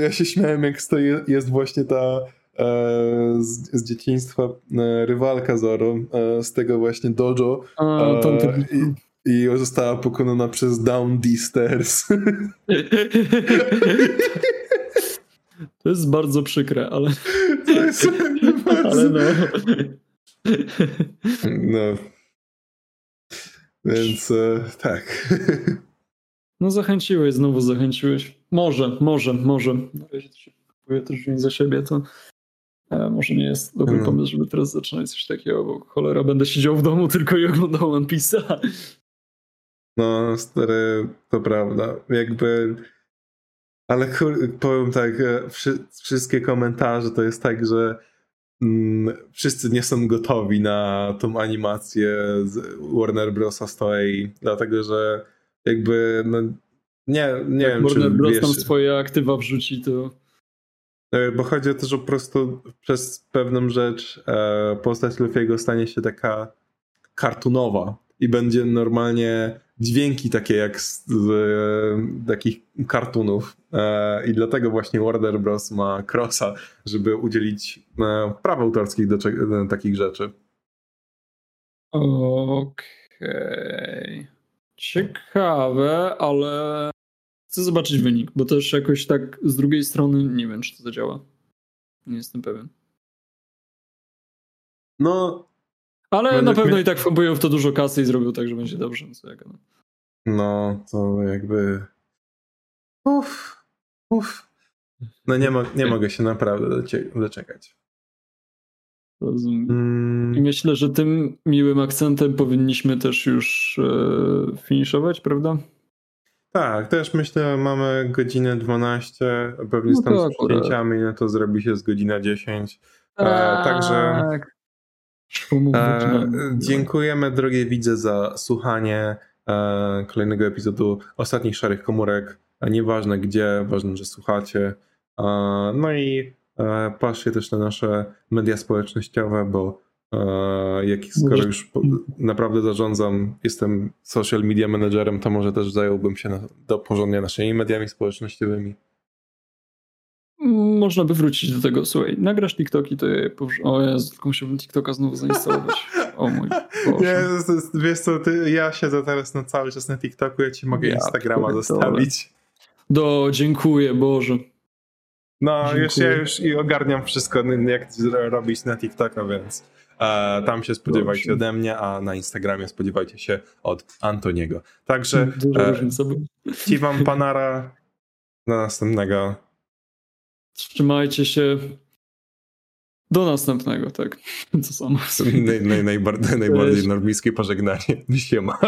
ja się śmiałem, jak to jest właśnie ta e, z, z, dzieciństwa e, rywalka Zoro e, z tego właśnie dojo. A, e, i, I została pokonana przez Down D Stairs. To jest bardzo przykre, ale. To jest bardzo... Ale no. No. Więc e, tak. No zachęciłeś, znowu zachęciłeś. Może, może, może. Na razie to się kupuję też za siebie, to e, może nie jest dobry hmm. pomysł, żeby teraz zaczynać coś takiego, bo cholera, będę siedział w domu tylko i oglądał One Piece'a. No, stary, to prawda. Jakby... Ale kur... powiem tak, e, wszystkie komentarze to jest tak, że wszyscy nie są gotowi na tą animację z Warner Bros. Story, dlatego że jakby no, nie, nie Jak wiem, Warner czy Bros. wiesz, tam swoje aktywa wrzuci, to... E, bo chodzi o to, że po prostu przez pewną rzecz e, postać Luffy'ego stanie się taka kartunowa i będzie normalnie dźwięki takie jak z, z e, takich kartunów. E, I dlatego właśnie Warner Bros. ma Crossa, żeby udzielić e, praw autorskich do takich rzeczy. Okej. Okay. Ciekawe, ale chcę zobaczyć wynik, bo też jakoś tak z drugiej strony nie wiem, czy to zadziała. Nie jestem pewien. No, ale na pewno mi... i tak wpompują w to dużo kasy i zrobią tak, że będzie dobrze. No. no, to jakby. Uff, uff. No nie, mo nie mogę się naprawdę doczekać. Rozumiem. Mm. I myślę, że tym miłym akcentem powinniśmy też już e, finiszować, prawda? Tak, też myślę, mamy godzinę 12, pewnie no z tam z przyjęciami, no to zrobi się z godzina 10. E, tak. także E, dziękujemy drogie widze za słuchanie e, kolejnego epizodu Ostatnich Szarych Komórek. E, nieważne gdzie, ważne, że słuchacie. E, no i e, patrzcie też na nasze media społecznościowe, bo e, jak skoro już po, naprawdę zarządzam, jestem social media managerem, to może też zająłbym się na, do porządnie naszymi mediami społecznościowymi. Można by wrócić do tego, słuchaj, nagrasz TikToki, to je O Jezu, tylko musiałbym TikToka znowu zainstalować. O mój Boże. Nie, wiesz co, ty, ja siedzę teraz na cały czas na TikToku, ja ci mogę ja Instagrama zostawić. Do, dziękuję Boże. No, dziękuję. już ja już i ogarniam wszystko, jak robić na TikToka, więc e, tam się spodziewajcie ode mnie, a na Instagramie spodziewajcie się od Antoniego. Także e, Ci wam panara do następnego. Trzymajcie się. Do następnego, tak. Co samo. Naj, naj, najbardziej, najbardziej normickie pożegnanie. Siema.